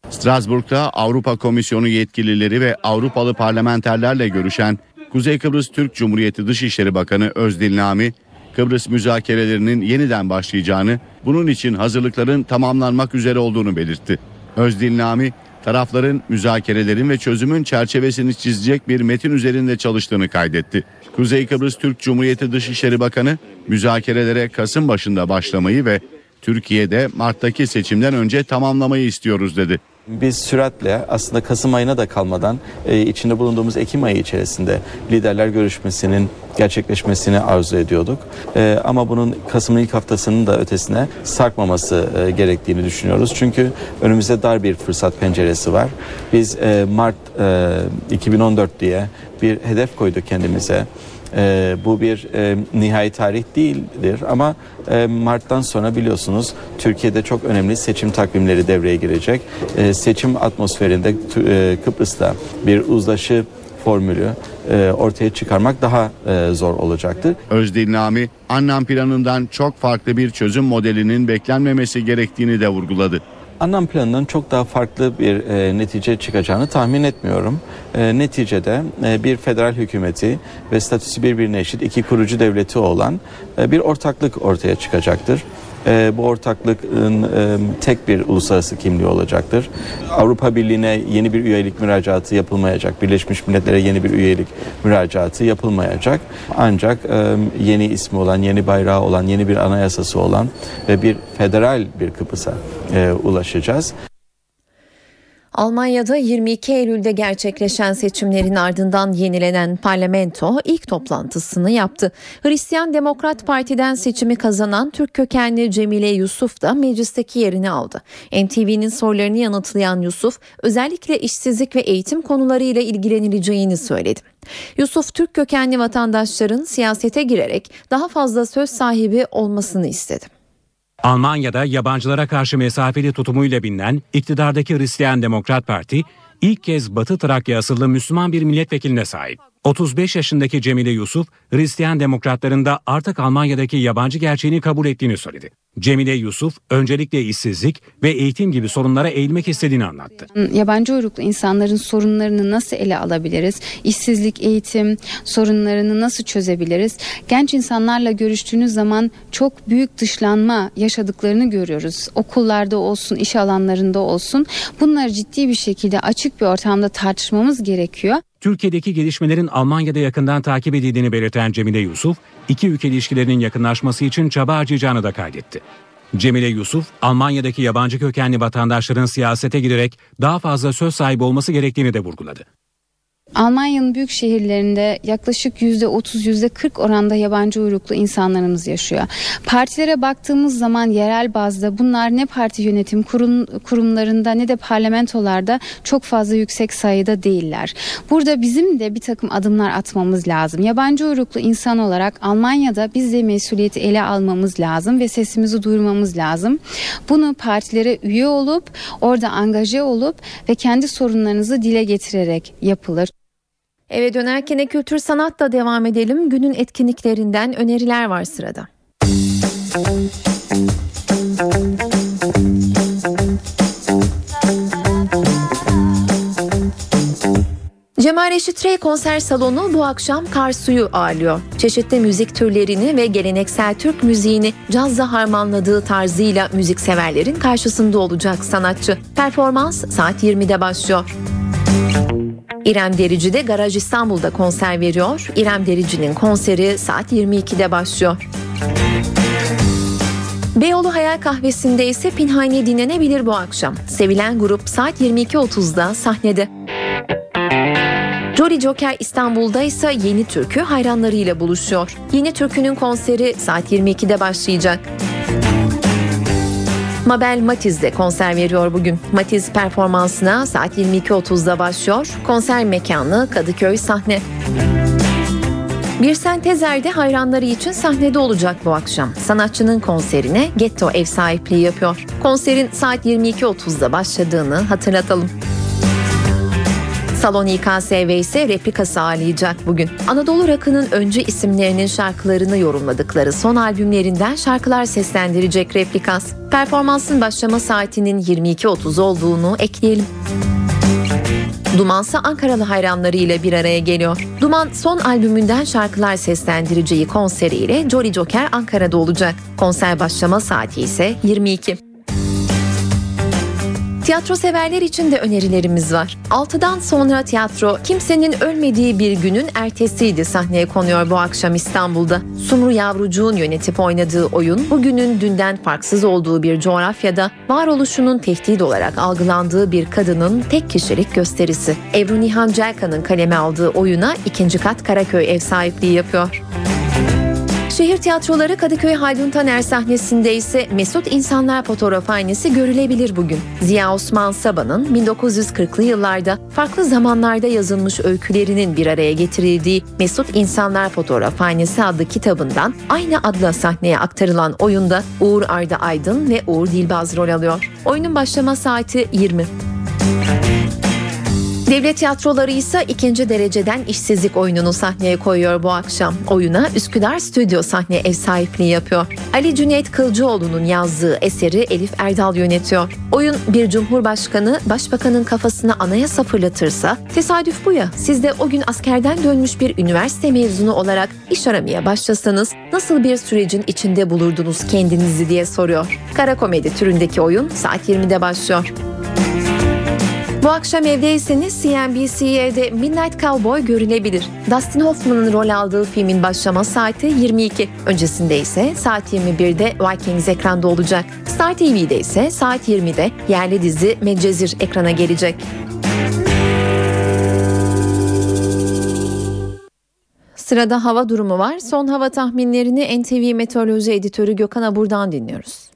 Strasbourg'da Avrupa Komisyonu yetkilileri ve Avrupalı parlamenterlerle görüşen Kuzey Kıbrıs Türk Cumhuriyeti Dışişleri Bakanı Özdil Nami, Kıbrıs müzakerelerinin yeniden başlayacağını, bunun için hazırlıkların tamamlanmak üzere olduğunu belirtti. Özdil Nami, tarafların müzakerelerin ve çözümün çerçevesini çizecek bir metin üzerinde çalıştığını kaydetti. Kuzey Kıbrıs Türk Cumhuriyeti Dışişleri Bakanı müzakerelere Kasım başında başlamayı ve Türkiye'de Mart'taki seçimden önce tamamlamayı istiyoruz dedi. Biz süratle aslında Kasım ayına da kalmadan e, içinde bulunduğumuz Ekim ayı içerisinde liderler görüşmesinin gerçekleşmesini arzu ediyorduk. E, ama bunun Kasım'ın ilk haftasının da ötesine sarkmaması e, gerektiğini düşünüyoruz. Çünkü önümüzde dar bir fırsat penceresi var. Biz Mart e, 2014 diye bir hedef koyduk kendimize. E, bu bir e, nihai tarih değildir ama e, Mart'tan sonra biliyorsunuz Türkiye'de çok önemli seçim takvimleri devreye girecek. E, seçim atmosferinde e, Kıbrıs'ta bir uzlaşı formülü e, ortaya çıkarmak daha e, zor olacaktır. Özdil Nami, Annan planından çok farklı bir çözüm modelinin beklenmemesi gerektiğini de vurguladı. Anlam planının çok daha farklı bir e, netice çıkacağını tahmin etmiyorum. E, neticede e, bir federal hükümeti ve statüsü birbirine eşit iki kurucu devleti olan e, bir ortaklık ortaya çıkacaktır. E, bu ortaklığın e, tek bir uluslararası kimliği olacaktır. Avrupa Birliği'ne yeni bir üyelik müracaatı yapılmayacak. Birleşmiş Milletler'e yeni bir üyelik müracaatı yapılmayacak. Ancak e, yeni ismi olan, yeni bayrağı olan, yeni bir anayasası olan ve bir federal bir Kıbrıs'a e, ulaşacağız. Almanya'da 22 Eylül'de gerçekleşen seçimlerin ardından yenilenen parlamento ilk toplantısını yaptı. Hristiyan Demokrat Parti'den seçimi kazanan Türk kökenli Cemile Yusuf da meclisteki yerini aldı. NTV'nin sorularını yanıtlayan Yusuf özellikle işsizlik ve eğitim konularıyla ilgilenileceğini söyledi. Yusuf Türk kökenli vatandaşların siyasete girerek daha fazla söz sahibi olmasını istedi. Almanya'da yabancılara karşı mesafeli tutumuyla bilinen iktidardaki Hristiyan Demokrat Parti ilk kez Batı Trakya asıllı Müslüman bir milletvekiline sahip. 35 yaşındaki Cemile Yusuf, Hristiyan Demokratların da artık Almanya'daki yabancı gerçeğini kabul ettiğini söyledi. Cemile Yusuf öncelikle işsizlik ve eğitim gibi sorunlara eğilmek istediğini anlattı. Yabancı uyruklu insanların sorunlarını nasıl ele alabiliriz? İşsizlik, eğitim sorunlarını nasıl çözebiliriz? Genç insanlarla görüştüğünüz zaman çok büyük dışlanma yaşadıklarını görüyoruz. Okullarda olsun, iş alanlarında olsun. Bunları ciddi bir şekilde açık bir ortamda tartışmamız gerekiyor. Türkiye'deki gelişmelerin Almanya'da yakından takip edildiğini belirten Cemile Yusuf, iki ülke ilişkilerinin yakınlaşması için çaba harcayacağını da kaydetti. Cemile Yusuf, Almanya'daki yabancı kökenli vatandaşların siyasete girerek daha fazla söz sahibi olması gerektiğini de vurguladı. Almanya'nın büyük şehirlerinde yaklaşık %30 %40 oranda yabancı uyruklu insanlarımız yaşıyor. Partilere baktığımız zaman yerel bazda bunlar ne parti yönetim kurum, kurumlarında ne de parlamentolarda çok fazla yüksek sayıda değiller. Burada bizim de bir takım adımlar atmamız lazım. Yabancı uyruklu insan olarak Almanya'da biz de mesuliyeti ele almamız lazım ve sesimizi duyurmamız lazım. Bunu partilere üye olup orada angaje olup ve kendi sorunlarınızı dile getirerek yapılır. Eve dönerken kültür sanatla devam edelim. Günün etkinliklerinden öneriler var sırada. Cemal Reşit Rey konser salonu bu akşam Karsu'yu ağırlıyor. Çeşitli müzik türlerini ve geleneksel Türk müziğini cazla harmanladığı tarzıyla müzikseverlerin karşısında olacak sanatçı. Performans saat 20'de başlıyor. İrem Derici de Garaj İstanbul'da konser veriyor. İrem Derici'nin konseri saat 22'de başlıyor. Beyoğlu Hayal Kahvesi'nde ise Pinhane dinlenebilir bu akşam. Sevilen grup saat 22.30'da sahnede. Jolly Joker İstanbul'da ise Yeni Türkü hayranlarıyla buluşuyor. Yeni Türkü'nün konseri saat 22'de başlayacak. Mabel Matiz de konser veriyor bugün. Matiz performansına saat 22.30'da başlıyor. Konser mekanı Kadıköy sahne. Bir Sentezer'de hayranları için sahnede olacak bu akşam. Sanatçının konserine Getto ev sahipliği yapıyor. Konserin saat 22.30'da başladığını hatırlatalım. Salon İKSV ise replikası ağırlayacak bugün. Anadolu Rakı'nın öncü isimlerinin şarkılarını yorumladıkları son albümlerinden şarkılar seslendirecek replikas. Performansın başlama saatinin 22.30 olduğunu ekleyelim. Dumansa Ankaralı hayranlarıyla bir araya geliyor. Duman son albümünden şarkılar seslendireceği konseriyle Jolly Joker Ankara'da olacak. Konser başlama saati ise 22. Tiyatro severler için de önerilerimiz var. 6'dan sonra tiyatro kimsenin ölmediği bir günün ertesiydi sahneye konuyor bu akşam İstanbul'da. Sumru Yavrucuğun yönetip oynadığı oyun bugünün dünden farksız olduğu bir coğrafyada varoluşunun tehdit olarak algılandığı bir kadının tek kişilik gösterisi. Ebru Nihan Celkan'ın kaleme aldığı oyuna ikinci kat Karaköy ev sahipliği yapıyor. Şehir tiyatroları Kadıköy Haldun Taner sahnesinde ise Mesut İnsanlar fotoğrafhanesi görülebilir bugün. Ziya Osman Saba'nın 1940'lı yıllarda farklı zamanlarda yazılmış öykülerinin bir araya getirildiği Mesut İnsanlar Fotoğrafhanesi adlı kitabından aynı adla sahneye aktarılan oyunda Uğur Arda Aydın ve Uğur Dilbaz rol alıyor. Oyunun başlama saati 20. Devlet tiyatroları ise ikinci dereceden işsizlik oyununu sahneye koyuyor bu akşam. Oyuna Üsküdar Stüdyo sahne ev sahipliği yapıyor. Ali Cüneyt Kılcıoğlu'nun yazdığı eseri Elif Erdal yönetiyor. Oyun bir cumhurbaşkanı başbakanın kafasına anayasa fırlatırsa tesadüf bu ya siz de o gün askerden dönmüş bir üniversite mezunu olarak iş aramaya başlasanız nasıl bir sürecin içinde bulurdunuz kendinizi diye soruyor. Kara komedi türündeki oyun saat 20'de başlıyor. Bu akşam evdeyseniz CNBC'de Midnight Cowboy görülebilir. Dustin Hoffman'ın rol aldığı filmin başlama saati 22. Öncesinde ise saat 21'de Vikings ekranda olacak. Star TV'de ise saat 20'de yerli dizi Medcezir ekrana gelecek. Sırada hava durumu var. Son hava tahminlerini NTV Meteoroloji Editörü Gökhan Abur'dan dinliyoruz.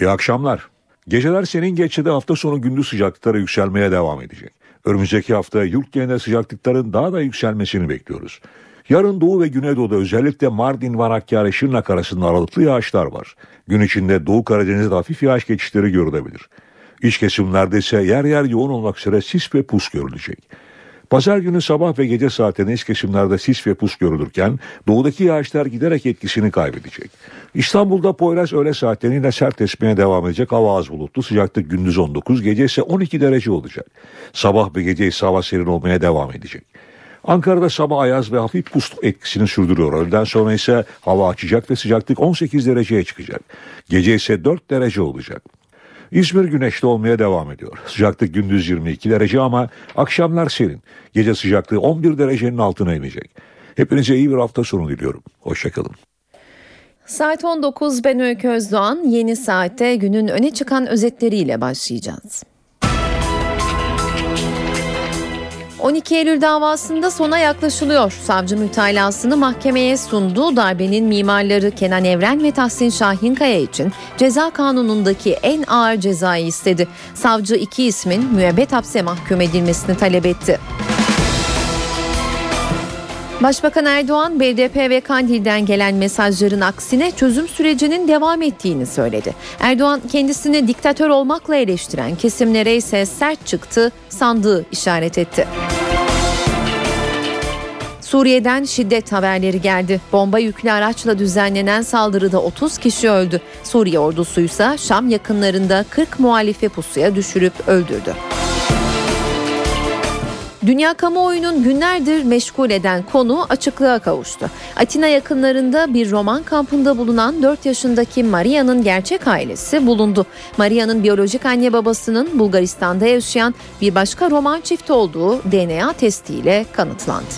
İyi akşamlar. Geceler senin geçti hafta sonu gündüz sıcaklıkları yükselmeye devam edecek. Önümüzdeki hafta yurt genelinde sıcaklıkların daha da yükselmesini bekliyoruz. Yarın Doğu ve Güneydoğu'da özellikle Mardin, Van Hakkari, Şırnak arasında aralıklı yağışlar var. Gün içinde Doğu Karadeniz'de hafif yağış geçişleri görülebilir. İç kesimlerde ise yer yer yoğun olmak üzere sis ve pus görülecek. Pazar günü sabah ve gece saatinde iç kesimlerde sis ve pus görülürken doğudaki yağışlar giderek etkisini kaybedecek. İstanbul'da Poyraz öğle saatlerinde sert esmeye devam edecek. Hava az bulutlu. Sıcaklık gündüz 19, gece ise 12 derece olacak. Sabah ve gece ise hava serin olmaya devam edecek. Ankara'da sabah ayaz ve hafif pus etkisini sürdürüyor. Öğleden sonra ise hava açacak ve sıcaklık 18 dereceye çıkacak. Gece ise 4 derece olacak. İzmir güneşli olmaya devam ediyor. Sıcaklık gündüz 22 derece ama akşamlar serin. Gece sıcaklığı 11 derecenin altına inecek. Hepinize iyi bir hafta sonu diliyorum. Hoşçakalın. Saat 19 ben Öykü Özdoğan. Yeni saatte günün öne çıkan özetleriyle başlayacağız. 12 Eylül davasında sona yaklaşılıyor. Savcı mütalasını mahkemeye sundu. Darbenin mimarları Kenan Evren ve Tahsin Şahinkaya için ceza kanunundaki en ağır cezayı istedi. Savcı iki ismin müebbet hapse mahkum edilmesini talep etti. Başbakan Erdoğan, BDP ve Kandil'den gelen mesajların aksine çözüm sürecinin devam ettiğini söyledi. Erdoğan kendisini diktatör olmakla eleştiren kesimlere ise sert çıktı, sandığı işaret etti. Suriye'den şiddet haberleri geldi. Bomba yüklü araçla düzenlenen saldırıda 30 kişi öldü. Suriye ordusuysa Şam yakınlarında 40 muhalife pusuya düşürüp öldürdü. Dünya kamuoyunun günlerdir meşgul eden konu açıklığa kavuştu. Atina yakınlarında bir roman kampında bulunan 4 yaşındaki Maria'nın gerçek ailesi bulundu. Maria'nın biyolojik anne babasının Bulgaristan'da yaşayan bir başka roman çifti olduğu DNA testiyle kanıtlandı.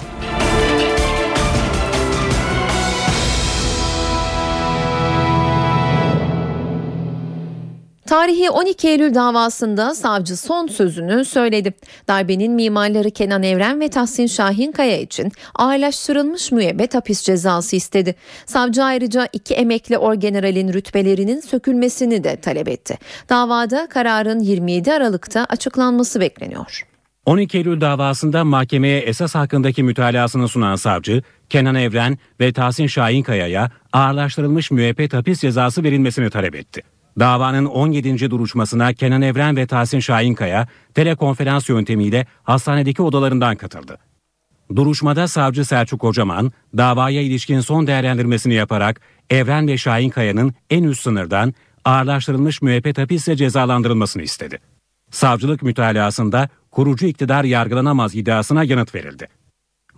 Tarihi 12 Eylül davasında savcı son sözünü söyledi. Darbenin mimarları Kenan Evren ve Tahsin Şahinkaya için ağırlaştırılmış müebbet hapis cezası istedi. Savcı ayrıca iki emekli orgeneralin rütbelerinin sökülmesini de talep etti. Davada kararın 27 Aralık'ta açıklanması bekleniyor. 12 Eylül davasında mahkemeye esas hakkındaki mütalasını sunan savcı, Kenan Evren ve Tahsin Şahinkaya'ya ağırlaştırılmış müebbet hapis cezası verilmesini talep etti. Davanın 17. duruşmasına Kenan Evren ve Tahsin Şahinkaya telekonferans yöntemiyle hastanedeki odalarından katıldı. Duruşmada savcı Selçuk Kocaman davaya ilişkin son değerlendirmesini yaparak Evren ve Şahinkaya'nın en üst sınırdan ağırlaştırılmış müebbet hapisle cezalandırılmasını istedi. Savcılık mütalasında kurucu iktidar yargılanamaz iddiasına yanıt verildi.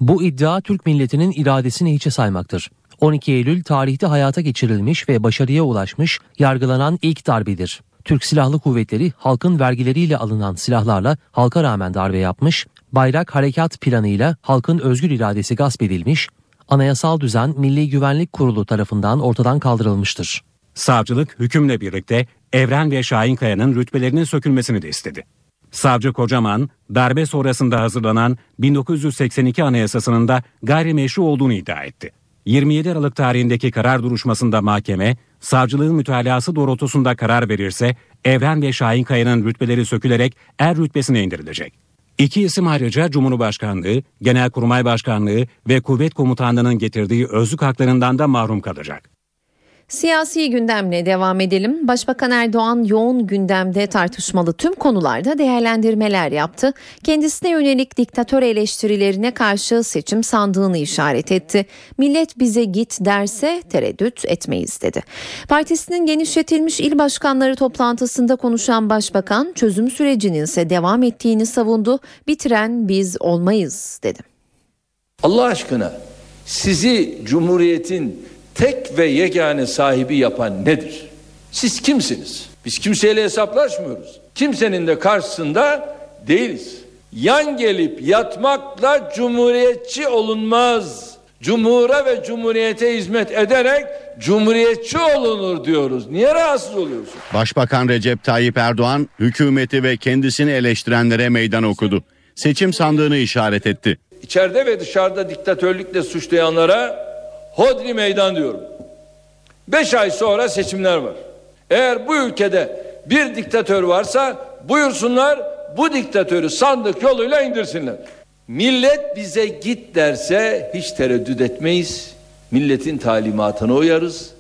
Bu iddia Türk milletinin iradesini hiçe saymaktır. 12 Eylül tarihte hayata geçirilmiş ve başarıya ulaşmış yargılanan ilk darbedir. Türk Silahlı Kuvvetleri halkın vergileriyle alınan silahlarla halka rağmen darbe yapmış, bayrak harekat planıyla halkın özgür iradesi gasp edilmiş, anayasal düzen Milli Güvenlik Kurulu tarafından ortadan kaldırılmıştır. Savcılık hükümle birlikte Evren ve Şahinkaya'nın rütbelerinin sökülmesini de istedi. Savcı Kocaman, darbe sonrasında hazırlanan 1982 Anayasası'nın da gayrimeşru olduğunu iddia etti. 27 Aralık tarihindeki karar duruşmasında mahkeme, savcılığın mütalası doğrultusunda karar verirse Evren ve Şahinkaya'nın rütbeleri sökülerek er rütbesine indirilecek. İki isim ayrıca Cumhurbaşkanlığı, Genelkurmay Başkanlığı ve Kuvvet Komutanlığı'nın getirdiği özlük haklarından da mahrum kalacak. Siyasi gündemle devam edelim. Başbakan Erdoğan yoğun gündemde tartışmalı tüm konularda değerlendirmeler yaptı. Kendisine yönelik diktatör eleştirilerine karşı seçim sandığını işaret etti. Millet bize git derse tereddüt etmeyiz dedi. Partisinin genişletilmiş il başkanları toplantısında konuşan başbakan çözüm sürecinin ise devam ettiğini savundu. Bitiren biz olmayız dedi. Allah aşkına sizi Cumhuriyet'in tek ve yegane sahibi yapan nedir? Siz kimsiniz? Biz kimseyle hesaplaşmıyoruz. Kimsenin de karşısında değiliz. Yan gelip yatmakla cumhuriyetçi olunmaz. Cumhura ve cumhuriyete hizmet ederek cumhuriyetçi olunur diyoruz. Niye rahatsız oluyorsun? Başbakan Recep Tayyip Erdoğan hükümeti ve kendisini eleştirenlere meydan okudu. Seçim sandığını işaret etti. İçeride ve dışarıda diktatörlükle suçlayanlara hodri meydan diyorum. Beş ay sonra seçimler var. Eğer bu ülkede bir diktatör varsa buyursunlar bu diktatörü sandık yoluyla indirsinler. Millet bize git derse hiç tereddüt etmeyiz. Milletin talimatına uyarız.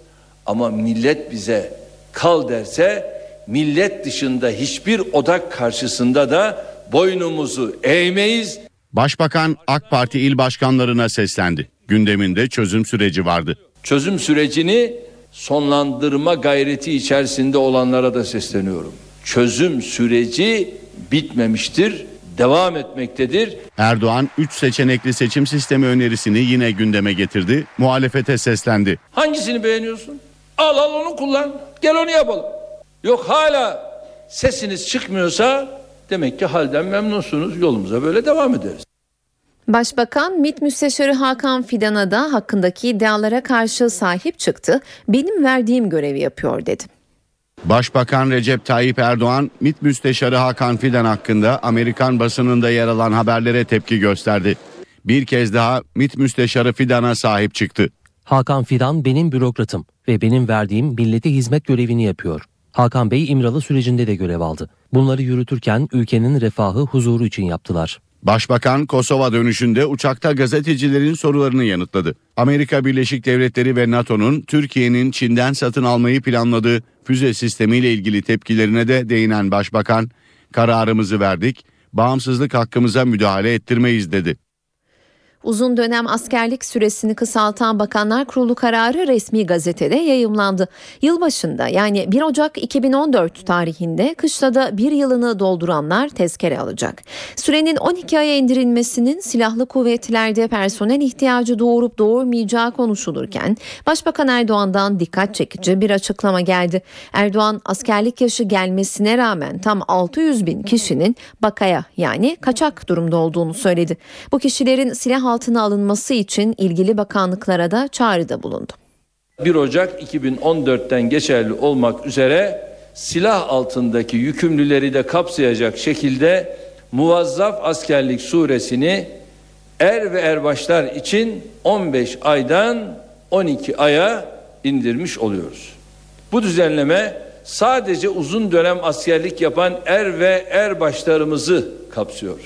Ama millet bize kal derse millet dışında hiçbir odak karşısında da boynumuzu eğmeyiz. Başbakan AK Parti il başkanlarına seslendi. Gündeminde çözüm süreci vardı. Çözüm sürecini sonlandırma gayreti içerisinde olanlara da sesleniyorum. Çözüm süreci bitmemiştir, devam etmektedir. Erdoğan 3 seçenekli seçim sistemi önerisini yine gündeme getirdi. Muhalefete seslendi. Hangisini beğeniyorsun? Al al onu kullan. Gel onu yapalım. Yok hala sesiniz çıkmıyorsa demek ki halden memnunsunuz. Yolumuza böyle devam ederiz. Başbakan MİT Müsteşarı Hakan Fidan'a da hakkındaki iddialara karşı sahip çıktı. Benim verdiğim görevi yapıyor dedi. Başbakan Recep Tayyip Erdoğan, MİT Müsteşarı Hakan Fidan hakkında Amerikan basınında yer alan haberlere tepki gösterdi. Bir kez daha MİT Müsteşarı Fidan'a sahip çıktı. Hakan Fidan benim bürokratım ve benim verdiğim millete hizmet görevini yapıyor. Hakan Bey İmralı sürecinde de görev aldı. Bunları yürütürken ülkenin refahı, huzuru için yaptılar. Başbakan Kosova dönüşünde uçakta gazetecilerin sorularını yanıtladı. Amerika Birleşik Devletleri ve NATO'nun Türkiye'nin Çin'den satın almayı planladığı füze sistemiyle ilgili tepkilerine de değinen başbakan, kararımızı verdik, bağımsızlık hakkımıza müdahale ettirmeyiz dedi. Uzun dönem askerlik süresini kısaltan Bakanlar Kurulu kararı resmi gazetede yayımlandı. Yılbaşında yani 1 Ocak 2014 tarihinde kışlada bir yılını dolduranlar tezkere alacak. Sürenin 12 aya indirilmesinin silahlı kuvvetlerde personel ihtiyacı doğurup doğurmayacağı konuşulurken Başbakan Erdoğan'dan dikkat çekici bir açıklama geldi. Erdoğan askerlik yaşı gelmesine rağmen tam 600 bin kişinin bakaya yani kaçak durumda olduğunu söyledi. Bu kişilerin silah altına alınması için ilgili bakanlıklara da çağrıda bulundu. 1 Ocak 2014'ten geçerli olmak üzere silah altındaki yükümlüleri de kapsayacak şekilde Muvazzaf Askerlik Suresini er ve erbaşlar için 15 aydan 12 aya indirmiş oluyoruz. Bu düzenleme sadece uzun dönem askerlik yapan er ve erbaşlarımızı kapsıyor.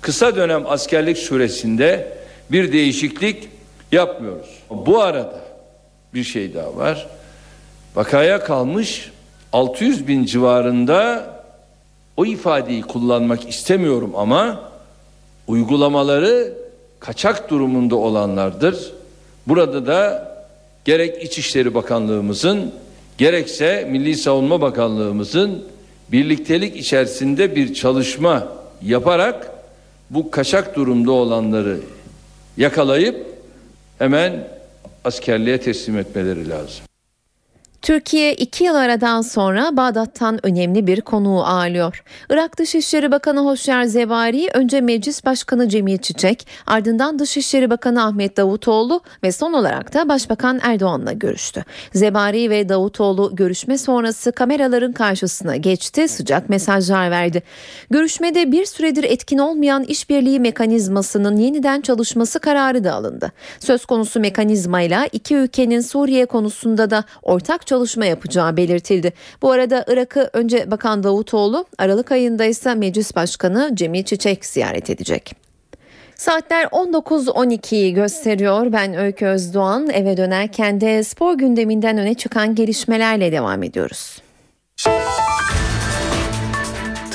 Kısa dönem askerlik süresinde bir değişiklik yapmıyoruz. Bu arada bir şey daha var. Vakaya kalmış 600 bin civarında o ifadeyi kullanmak istemiyorum ama uygulamaları kaçak durumunda olanlardır. Burada da gerek İçişleri Bakanlığımızın gerekse Milli Savunma Bakanlığımızın birliktelik içerisinde bir çalışma yaparak bu kaçak durumda olanları yakalayıp hemen askerliğe teslim etmeleri lazım. Türkiye iki yıl aradan sonra Bağdat'tan önemli bir konuğu ağırlıyor. Irak Dışişleri Bakanı Hoşyer Zevari önce Meclis Başkanı Cemil Çiçek, ardından Dışişleri Bakanı Ahmet Davutoğlu ve son olarak da Başbakan Erdoğan'la görüştü. Zevari ve Davutoğlu görüşme sonrası kameraların karşısına geçti, sıcak mesajlar verdi. Görüşmede bir süredir etkin olmayan işbirliği mekanizmasının yeniden çalışması kararı da alındı. Söz konusu mekanizmayla iki ülkenin Suriye konusunda da ortak çalışma yapacağı belirtildi. Bu arada Irak'ı önce Bakan Davutoğlu, Aralık ayında ise Meclis Başkanı Cemil Çiçek ziyaret edecek. Saatler 19.12'yi gösteriyor. Ben Öykü Özdoğan eve dönerken de spor gündeminden öne çıkan gelişmelerle devam ediyoruz.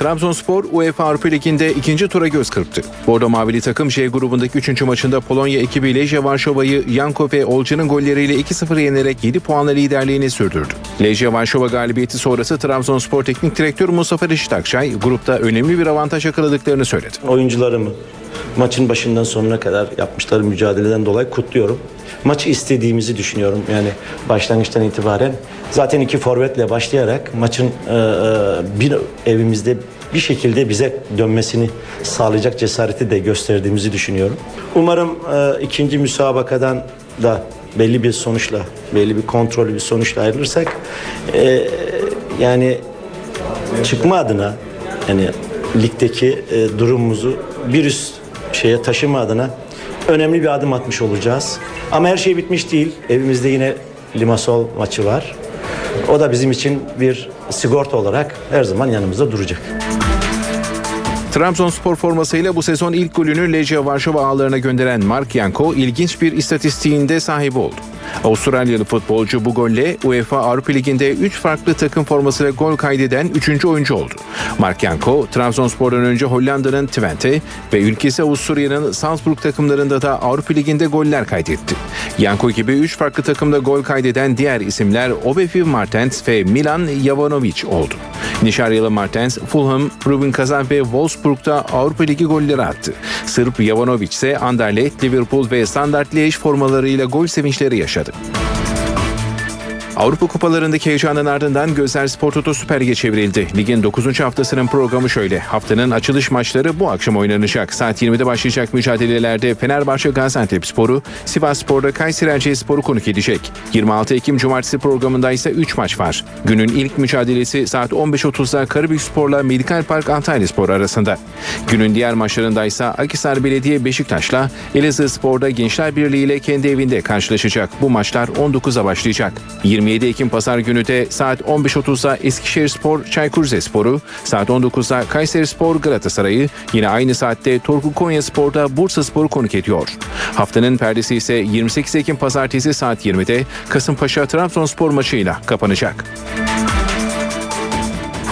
Trabzonspor UEFA Avrupa Ligi'nde ikinci tura göz kırptı. Bordo Mavili takım J grubundaki 3. maçında Polonya ekibi Lejia Varşova'yı Yanko ve Olcan'ın golleriyle 2-0 yenerek 7 puanla liderliğini sürdürdü. Lejia Varşova galibiyeti sonrası Trabzonspor Teknik Direktörü Mustafa Reşit Akçay grupta önemli bir avantaj yakaladıklarını söyledi. Oyuncularımı maçın başından sonuna kadar yapmışları mücadeleden dolayı kutluyorum. Maçı istediğimizi düşünüyorum. Yani başlangıçtan itibaren zaten iki forvetle başlayarak maçın e, bir evimizde bir şekilde bize dönmesini sağlayacak cesareti de gösterdiğimizi düşünüyorum. Umarım e, ikinci müsabakadan da belli bir sonuçla, belli bir kontrollü bir sonuçla ayrılırsak e, yani çıkma adına yani ligdeki e, durumumuzu bir üst şeye taşıma adına önemli bir adım atmış olacağız. Ama her şey bitmiş değil. Evimizde yine Limassol maçı var. O da bizim için bir sigorta olarak her zaman yanımızda duracak. Trabzonspor formasıyla bu sezon ilk golünü Legia Varşova ağlarına gönderen Mark Yanko ilginç bir istatistiğinde sahibi oldu. Avustralyalı futbolcu bu golle UEFA Avrupa Ligi'nde 3 farklı takım formasıyla gol kaydeden 3. oyuncu oldu. Mark Yanko, Trabzonspor'dan önce Hollanda'nın Twente ve ülkesi Avusturya'nın Salzburg takımlarında da Avrupa Ligi'nde goller kaydetti. Yanko gibi 3 farklı takımda gol kaydeden diğer isimler Obefi Martens ve Milan Jovanovic oldu. Nişaryalı Martens, Fulham, Rubin Kazan ve Wolfsburg'da Avrupa Ligi golleri attı. Sırp Jovanovic ise Anderlecht, Liverpool ve Standard Liège formalarıyla gol sevinçleri yaşadı. verder. Avrupa Kupalarındaki heyecanın ardından Gözler Spor Toto Süper Lig'e çevrildi. Ligin 9. haftasının programı şöyle. Haftanın açılış maçları bu akşam oynanacak. Saat 20'de başlayacak mücadelelerde Fenerbahçe Gaziantep Sporu, Sivas Spor'da Kayseri Erciyes Sporu konuk edecek. 26 Ekim Cumartesi programında ise 3 maç var. Günün ilk mücadelesi saat 15.30'da Karabük Spor'la Medikal Park Antalya Spor arasında. Günün diğer maçlarında ise Akhisar Belediye Beşiktaş'la Elazığ Spor'da Gençler Birliği ile kendi evinde karşılaşacak. Bu maçlar 19'a başlayacak. 27 Ekim Pazar günü de saat 15.30'da Eskişehir Spor Çaykur Rizespor'u, saat 19'da Kayseri Spor Galatasaray'ı, yine aynı saatte Torku Konya Spor'da Bursa Spor'u konuk ediyor. Haftanın perdesi ise 28 Ekim Pazartesi saat 20'de Kasımpaşa Trabzonspor maçıyla kapanacak.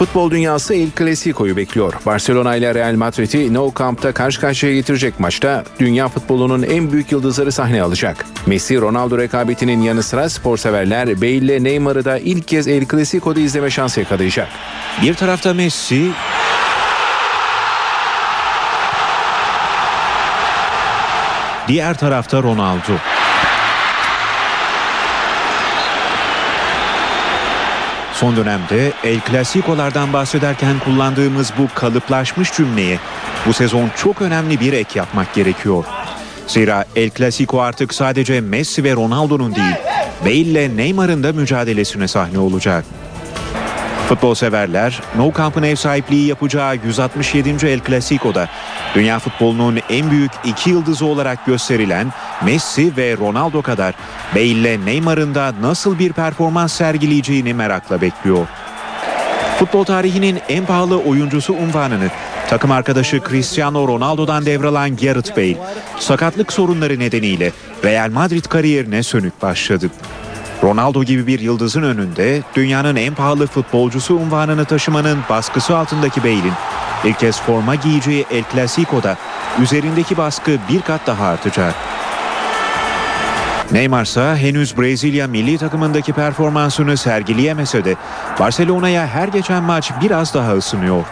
Futbol dünyası El Clasico'yu bekliyor. Barcelona ile Real Madrid'i Nou Camp'ta karşı karşıya getirecek maçta dünya futbolunun en büyük yıldızları sahne alacak. Messi Ronaldo rekabetinin yanı sıra spor severler Bale ile Neymar'ı da ilk kez El Clasico'da izleme şansı yakalayacak. Bir tarafta Messi, diğer tarafta Ronaldo. Son dönemde El Clasico'lardan bahsederken kullandığımız bu kalıplaşmış cümleye bu sezon çok önemli bir ek yapmak gerekiyor. Zira El Clasico artık sadece Messi ve Ronaldo'nun değil, Bale ile Neymar'ın da mücadelesine sahne olacak. Futbol severler Nou Camp'ın ev sahipliği yapacağı 167. El Clasico'da dünya futbolunun en büyük iki yıldızı olarak gösterilen Messi ve Ronaldo kadar Bale ile Neymar'ın da nasıl bir performans sergileyeceğini merakla bekliyor. Futbol tarihinin en pahalı oyuncusu unvanını takım arkadaşı Cristiano Ronaldo'dan devralan Gareth Bale sakatlık sorunları nedeniyle Real Madrid kariyerine sönük başladı. Ronaldo gibi bir yıldızın önünde dünyanın en pahalı futbolcusu unvanını taşımanın baskısı altındaki Bale'in ilk kez forma giyeceği El Clasico'da üzerindeki baskı bir kat daha artacak. Neymar ise henüz Brezilya milli takımındaki performansını sergileyemese de Barcelona'ya her geçen maç biraz daha ısınıyor.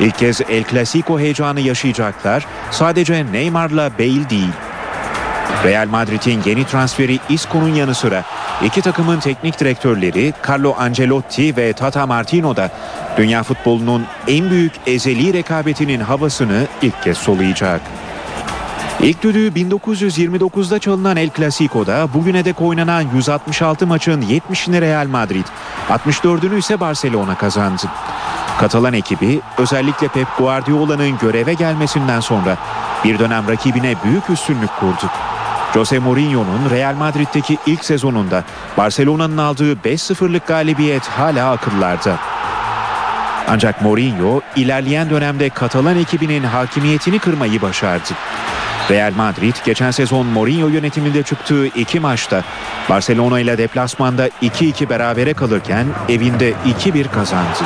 İlk kez El Clasico heyecanı yaşayacaklar sadece Neymar'la Bale değil. Real Madrid'in yeni transferi Isco'nun yanı sıra iki takımın teknik direktörleri Carlo Ancelotti ve Tata Martino da dünya futbolunun en büyük ezeli rekabetinin havasını ilk kez soluyacak. İlk düdüğü 1929'da çalınan El Clasico'da bugüne dek oynanan 166 maçın 70'ini Real Madrid, 64'ünü ise Barcelona kazandı. Katalan ekibi özellikle Pep Guardiola'nın göreve gelmesinden sonra bir dönem rakibine büyük üstünlük kurdu. Jose Mourinho'nun Real Madrid'deki ilk sezonunda Barcelona'nın aldığı 5-0'lık galibiyet hala akıllarda. Ancak Mourinho ilerleyen dönemde Katalan ekibinin hakimiyetini kırmayı başardı. Real Madrid geçen sezon Mourinho yönetiminde çıktığı iki maçta Barcelona ile deplasmanda 2-2 berabere kalırken evinde 2-1 kazandı.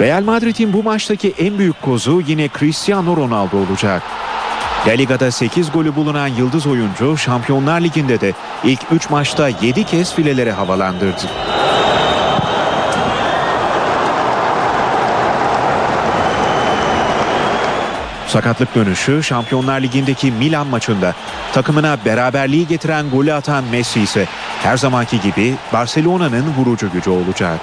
Real Madrid'in bu maçtaki en büyük kozu yine Cristiano Ronaldo olacak. La Liga'da 8 golü bulunan yıldız oyuncu Şampiyonlar Ligi'nde de ilk 3 maçta 7 kez fileleri havalandırdı. Sakatlık dönüşü Şampiyonlar Ligi'ndeki Milan maçında takımına beraberliği getiren golü atan Messi ise her zamanki gibi Barcelona'nın vurucu gücü olacak.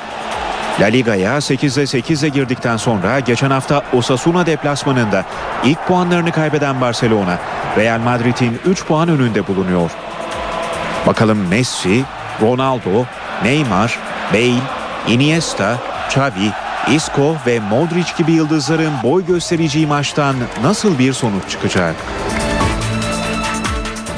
La Liga'ya 8'de 8'e girdikten sonra geçen hafta Osasuna deplasmanında ilk puanlarını kaybeden Barcelona, Real Madrid'in 3 puan önünde bulunuyor. Bakalım Messi, Ronaldo, Neymar, Bale, Iniesta, Xavi, Isco ve Modric gibi yıldızların boy göstereceği maçtan nasıl bir sonuç çıkacak?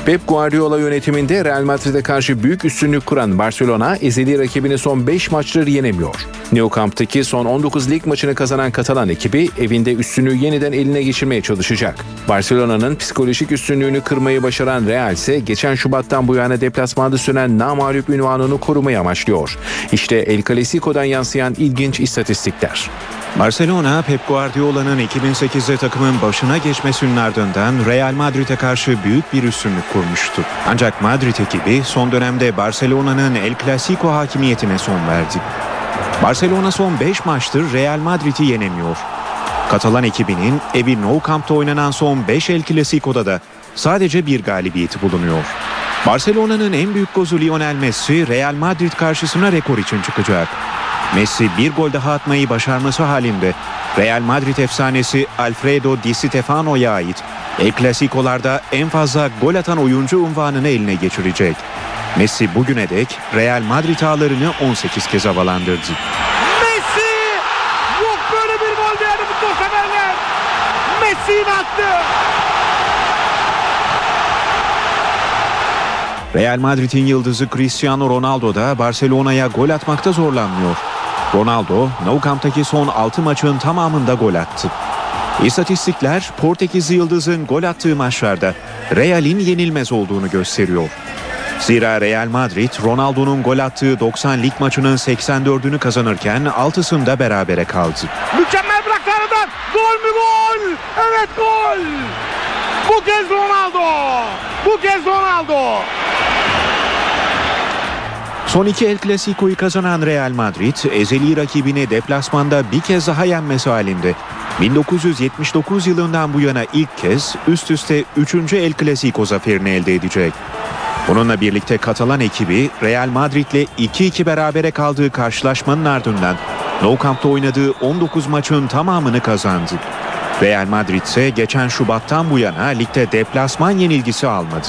Pep Guardiola yönetiminde Real Madrid'e karşı büyük üstünlük kuran Barcelona ezeli rakibini son 5 maçtır yenemiyor. Nou Camp'taki son 19 lig maçını kazanan Katalan ekibi evinde üstünlüğü yeniden eline geçirmeye çalışacak. Barcelona'nın psikolojik üstünlüğünü kırmayı başaran Real ise geçen Şubat'tan bu yana deplasmanda süren namağlup ünvanını korumayı amaçlıyor. İşte El Clasico'dan yansıyan ilginç istatistikler. Barcelona, Pep Guardiola'nın 2008'de takımın başına geçmesinin ardından Real Madrid'e karşı büyük bir üstünlük kurmuştu. Ancak Madrid ekibi son dönemde Barcelona'nın El Clasico hakimiyetine son verdi. Barcelona son 5 maçtır Real Madrid'i yenemiyor. Katalan ekibinin evi Nou Camp'ta oynanan son 5 El Clasico'da da sadece bir galibiyeti bulunuyor. Barcelona'nın en büyük gozu Lionel Messi Real Madrid karşısına rekor için çıkacak. Messi bir gol daha atmayı başarması halinde Real Madrid efsanesi Alfredo Di Stefano'ya ait El Clasico'larda en fazla gol atan oyuncu unvanını eline geçirecek. Messi bugüne dek Real Madrid ağlarını 18 kez havalandırdı. Messi! Yok böyle bir gol değerli futbol severler. Messi attı. Real Madrid'in yıldızı Cristiano Ronaldo da Barcelona'ya gol atmakta zorlanmıyor. Ronaldo, Nou Camp'taki son 6 maçın tamamında gol attı. İstatistikler Portekizli yıldızın gol attığı maçlarda Real'in yenilmez olduğunu gösteriyor. Zira Real Madrid, Ronaldo'nun gol attığı 90 lig maçının 84'ünü kazanırken 6'sında berabere kaldı. Mükemmel bıraktı aradan. Gol mü gol? Evet gol. Bu kez Ronaldo. Bu kez Ronaldo. Son iki El Clasico'yu kazanan Real Madrid, ezeli rakibini deplasmanda bir kez daha yenmesi halinde 1979 yılından bu yana ilk kez üst üste 3. El Clasico zaferini elde edecek. Bununla birlikte Katalan ekibi Real Madrid'le 2-2 berabere kaldığı karşılaşmanın ardından Nou Camp'ta oynadığı 19 maçın tamamını kazandı. Real Madrid ise geçen Şubat'tan bu yana ligde deplasman yenilgisi almadı.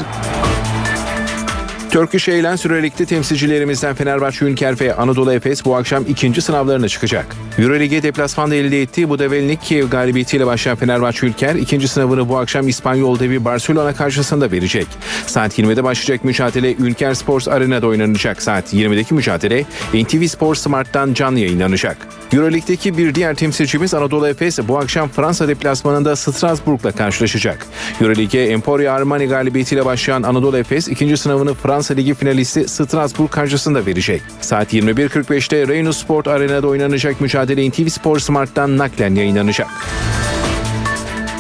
Turkish Airlines Euroleague'de temsilcilerimizden Fenerbahçe Ülker ve Anadolu Efes bu akşam ikinci sınavlarına çıkacak. Euroleague'e deplasmanda elde ettiği Budavelnik Kiev galibiyetiyle başlayan Fenerbahçe Ülker ikinci sınavını bu akşam İspanyol devi Barcelona karşısında verecek. Saat 20'de başlayacak mücadele Ülker Sports Arena'da oynanacak. Saat 20'deki mücadele NTV Sport Smart'tan canlı yayınlanacak. Euroleague'deki bir diğer temsilcimiz Anadolu Efes bu akşam Fransa deplasmanında Strasbourg'la karşılaşacak. Euroleague'e Emporio Armani galibiyetiyle başlayan Anadolu Efes ikinci sınavını Fransa Ligi finalisti Strasbourg karşısında verecek. Saat 21.45'te Reynolds Sport Arena'da oynanacak mücadele NTV Sport Smart'tan naklen yayınlanacak.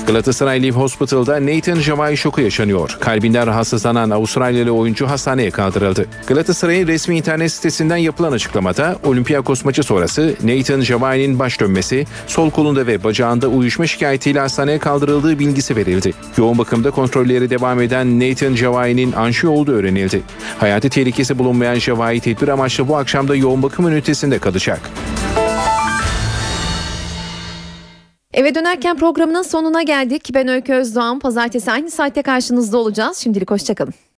Galatasaray Live Hospital'da Nathan Javai şoku yaşanıyor. Kalbinden rahatsızlanan Avustralyalı oyuncu hastaneye kaldırıldı. Galatasaray'ın resmi internet sitesinden yapılan açıklamada Olympiakos maçı sonrası Nathan Javai'nin baş dönmesi, sol kolunda ve bacağında uyuşma şikayetiyle hastaneye kaldırıldığı bilgisi verildi. Yoğun bakımda kontrolleri devam eden Nathan Javai'nin anjiyo olduğu öğrenildi. Hayati tehlikesi bulunmayan Javai tedbir amaçlı bu akşam da yoğun bakım ünitesinde kalacak. Eve dönerken programının sonuna geldik. Ben Öykü Özdoğan. Pazartesi aynı saatte karşınızda olacağız. Şimdilik hoşçakalın.